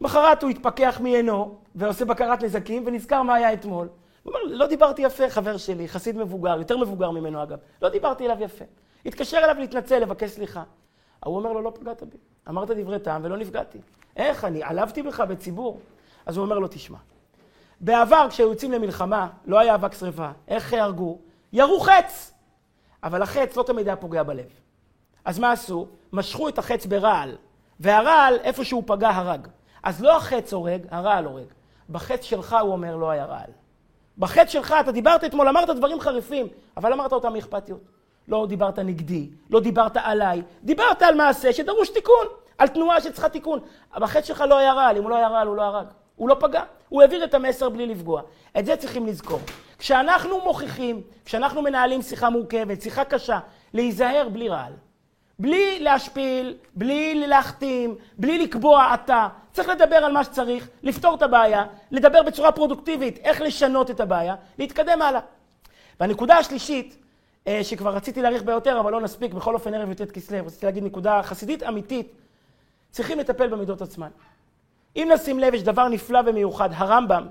A: מחרת הוא התפכח מעינו, ועושה בקרת נזקים, ונזכר מה היה אתמול. הוא אומר, לא דיברתי יפה, חבר שלי, חסיד מבוגר, יותר מבוגר ממנו אגב. לא דיברתי אליו יפה. התקשר אליו להתנצל, לבקש סליחה. ההוא אומר לו, לא פגעת בי. אמרת דברי טעם ולא נפגעתי. איך, אני עלבתי בך בציבור? אז הוא אומר לו, תשמע, בעבר כשהיו יוצאים למלחמה, לא היה אבק שרפה, איך הרגו? ירו חץ! אבל החץ לא תמיד היה פוגע בלב. אז מה עשו? משכו את החץ ברעל, והרעל, איפה שהוא פגע, הרג. אז לא החץ הורג, הרעל הורג. בחץ שלך, הוא אומר, לא היה רעל. בחץ שלך, אתה דיברת אתמול, אמרת דברים חריפים, אבל אמרת אותם מאכפתיות. לא דיברת נגדי, לא דיברת עליי, דיברת על מעשה שדרוש תיקון, על תנועה שצריכה תיקון. בחץ שלך לא היה רעל, אם הוא לא היה רעל, הוא לא הרג. הוא לא פגע, הוא העביר את המסר בלי לפגוע. את זה צריכים לזכור. כשאנחנו מוכיחים, כשאנחנו מנהלים שיחה מורכבת, שיחה קשה, להיזהר בלי רעל. בלי להשפיל, בלי להחתים, בלי לקבוע אתה. צריך לדבר על מה שצריך, לפתור את הבעיה, לדבר בצורה פרודוקטיבית, איך לשנות את הבעיה, להתקדם הלאה. והנקודה השלישית, אה, שכבר רציתי להאריך ביותר, אבל לא נספיק, בכל אופן ערב י"ט כסלו, רציתי להגיד נקודה חסידית אמיתית, צריכים לטפל במידות עצמן. אם נשים לב, יש דבר נפלא ומיוחד. הרמב"ם,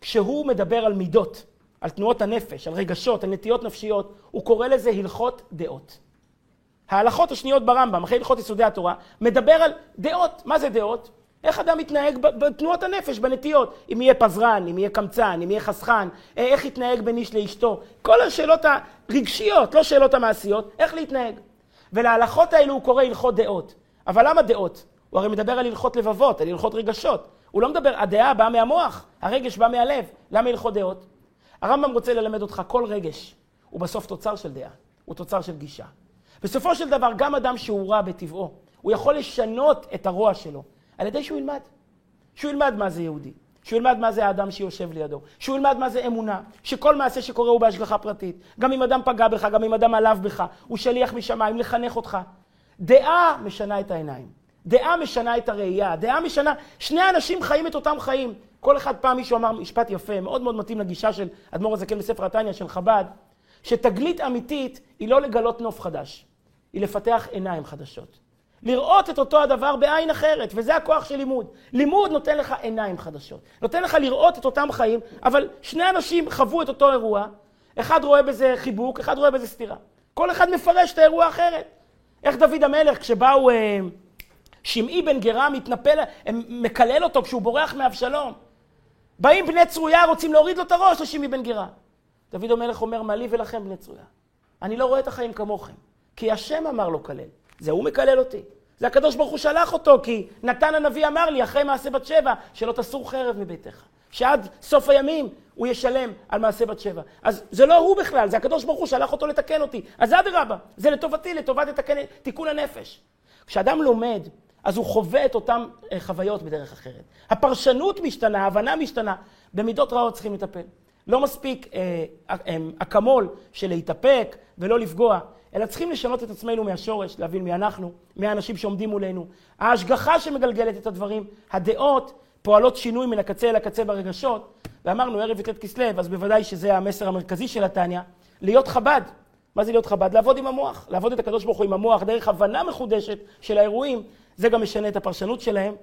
A: כשהוא מדבר על מידות, על תנועות הנפש, על רגשות, על נטיות נפשיות, הוא קורא לזה הלכות דעות. ההלכות השניות ברמב"ם, אחרי הלכות יסודי התורה, מדבר על דעות. מה זה דעות? איך אדם מתנהג בתנועות הנפש, בנטיות. אם יהיה פזרן, אם יהיה קמצן, אם יהיה חסכן, אה, איך יתנהג בין איש לאשתו. כל השאלות הרגשיות, לא שאלות המעשיות, איך להתנהג. ולהלכות האלו הוא קורא הלכות דעות. אבל למה דעות? הוא הרי מדבר על הלכות לבבות, על הלכות רגשות. הוא לא מדבר, הדעה באה מהמוח, הרגש בא מהלב. למה הלכות דעות? הרמב"ם רוצה ללמד אותך, כל רגש הוא בסוף תוצר של דעה, הוא תוצר של גישה. בסופו של דבר, גם אדם שהוא רע בטבעו, הוא יכול לשנות את הרוע שלו על ידי שהוא ילמד. שהוא ילמד מה זה יהודי, שהוא ילמד מה זה האדם שיושב לידו, שהוא ילמד מה זה אמונה, שכל מעשה שקורה הוא בהשגחה פרטית. גם אם אדם פגע בך, גם אם אדם עלב בך, הוא שליח משמיים לחנך אותך. דעה משנה את העיניים. דעה משנה את הראייה, דעה משנה, שני אנשים חיים את אותם חיים. כל אחד פעם מישהו אמר משפט יפה, מאוד מאוד מתאים לגישה של אדמו"ר הזקן בספר התניא של חב"ד, שתגלית אמיתית היא לא לגלות נוף חדש, היא לפתח עיניים חדשות. לראות את אותו הדבר בעין אחרת, וזה הכוח של לימוד. לימוד נותן לך עיניים חדשות. נותן לך לראות את אותם חיים, אבל שני אנשים חוו את אותו אירוע, אחד רואה בזה חיבוק, אחד רואה בזה סתירה. כל אחד מפרש את האירוע אחרת. איך דוד המלך, כשבאו אה, שמעי בן גרה מתנפל, מקלל אותו כשהוא בורח מאבשלום. באים בני צרויה, רוצים להוריד לו את הראש לשמעי בן גרה. דוד המלך אומר, מה לי ולכם בני צרויה? אני לא רואה את החיים כמוכם. כי השם אמר לו כלל. זה הוא מקלל אותי. זה הקדוש ברוך הוא שלח אותו, כי נתן הנביא אמר לי, אחרי מעשה בת שבע, שלא תסור חרב מביתך. שעד סוף הימים הוא ישלם על מעשה בת שבע. אז זה לא הוא בכלל, זה הקדוש ברוך הוא שלח אותו לתקן אותי. אז אדרבה, זה לטובתי, לטובת תיקון הנפש. כשאדם לומד, אז הוא חווה את אותן אה, חוויות בדרך אחרת. הפרשנות משתנה, ההבנה משתנה. במידות רעות צריכים לטפל. לא מספיק אה, אה, אקמול של להתאפק ולא לפגוע, אלא צריכים לשנות את עצמנו מהשורש, להבין מי אנחנו, מי האנשים שעומדים מולנו. ההשגחה שמגלגלת את הדברים, הדעות, פועלות שינוי מן הקצה אל הקצה ברגשות. ואמרנו, ערב י"ט כסלו, אז בוודאי שזה המסר המרכזי של התניא, להיות חב"ד. מה זה להיות חב"ד? לעבוד עם המוח, לעבוד את הקדוש ברוך הוא עם המוח דרך הבנה מחודשת של האירועים, זה גם משנה את הפרשנות שלהם.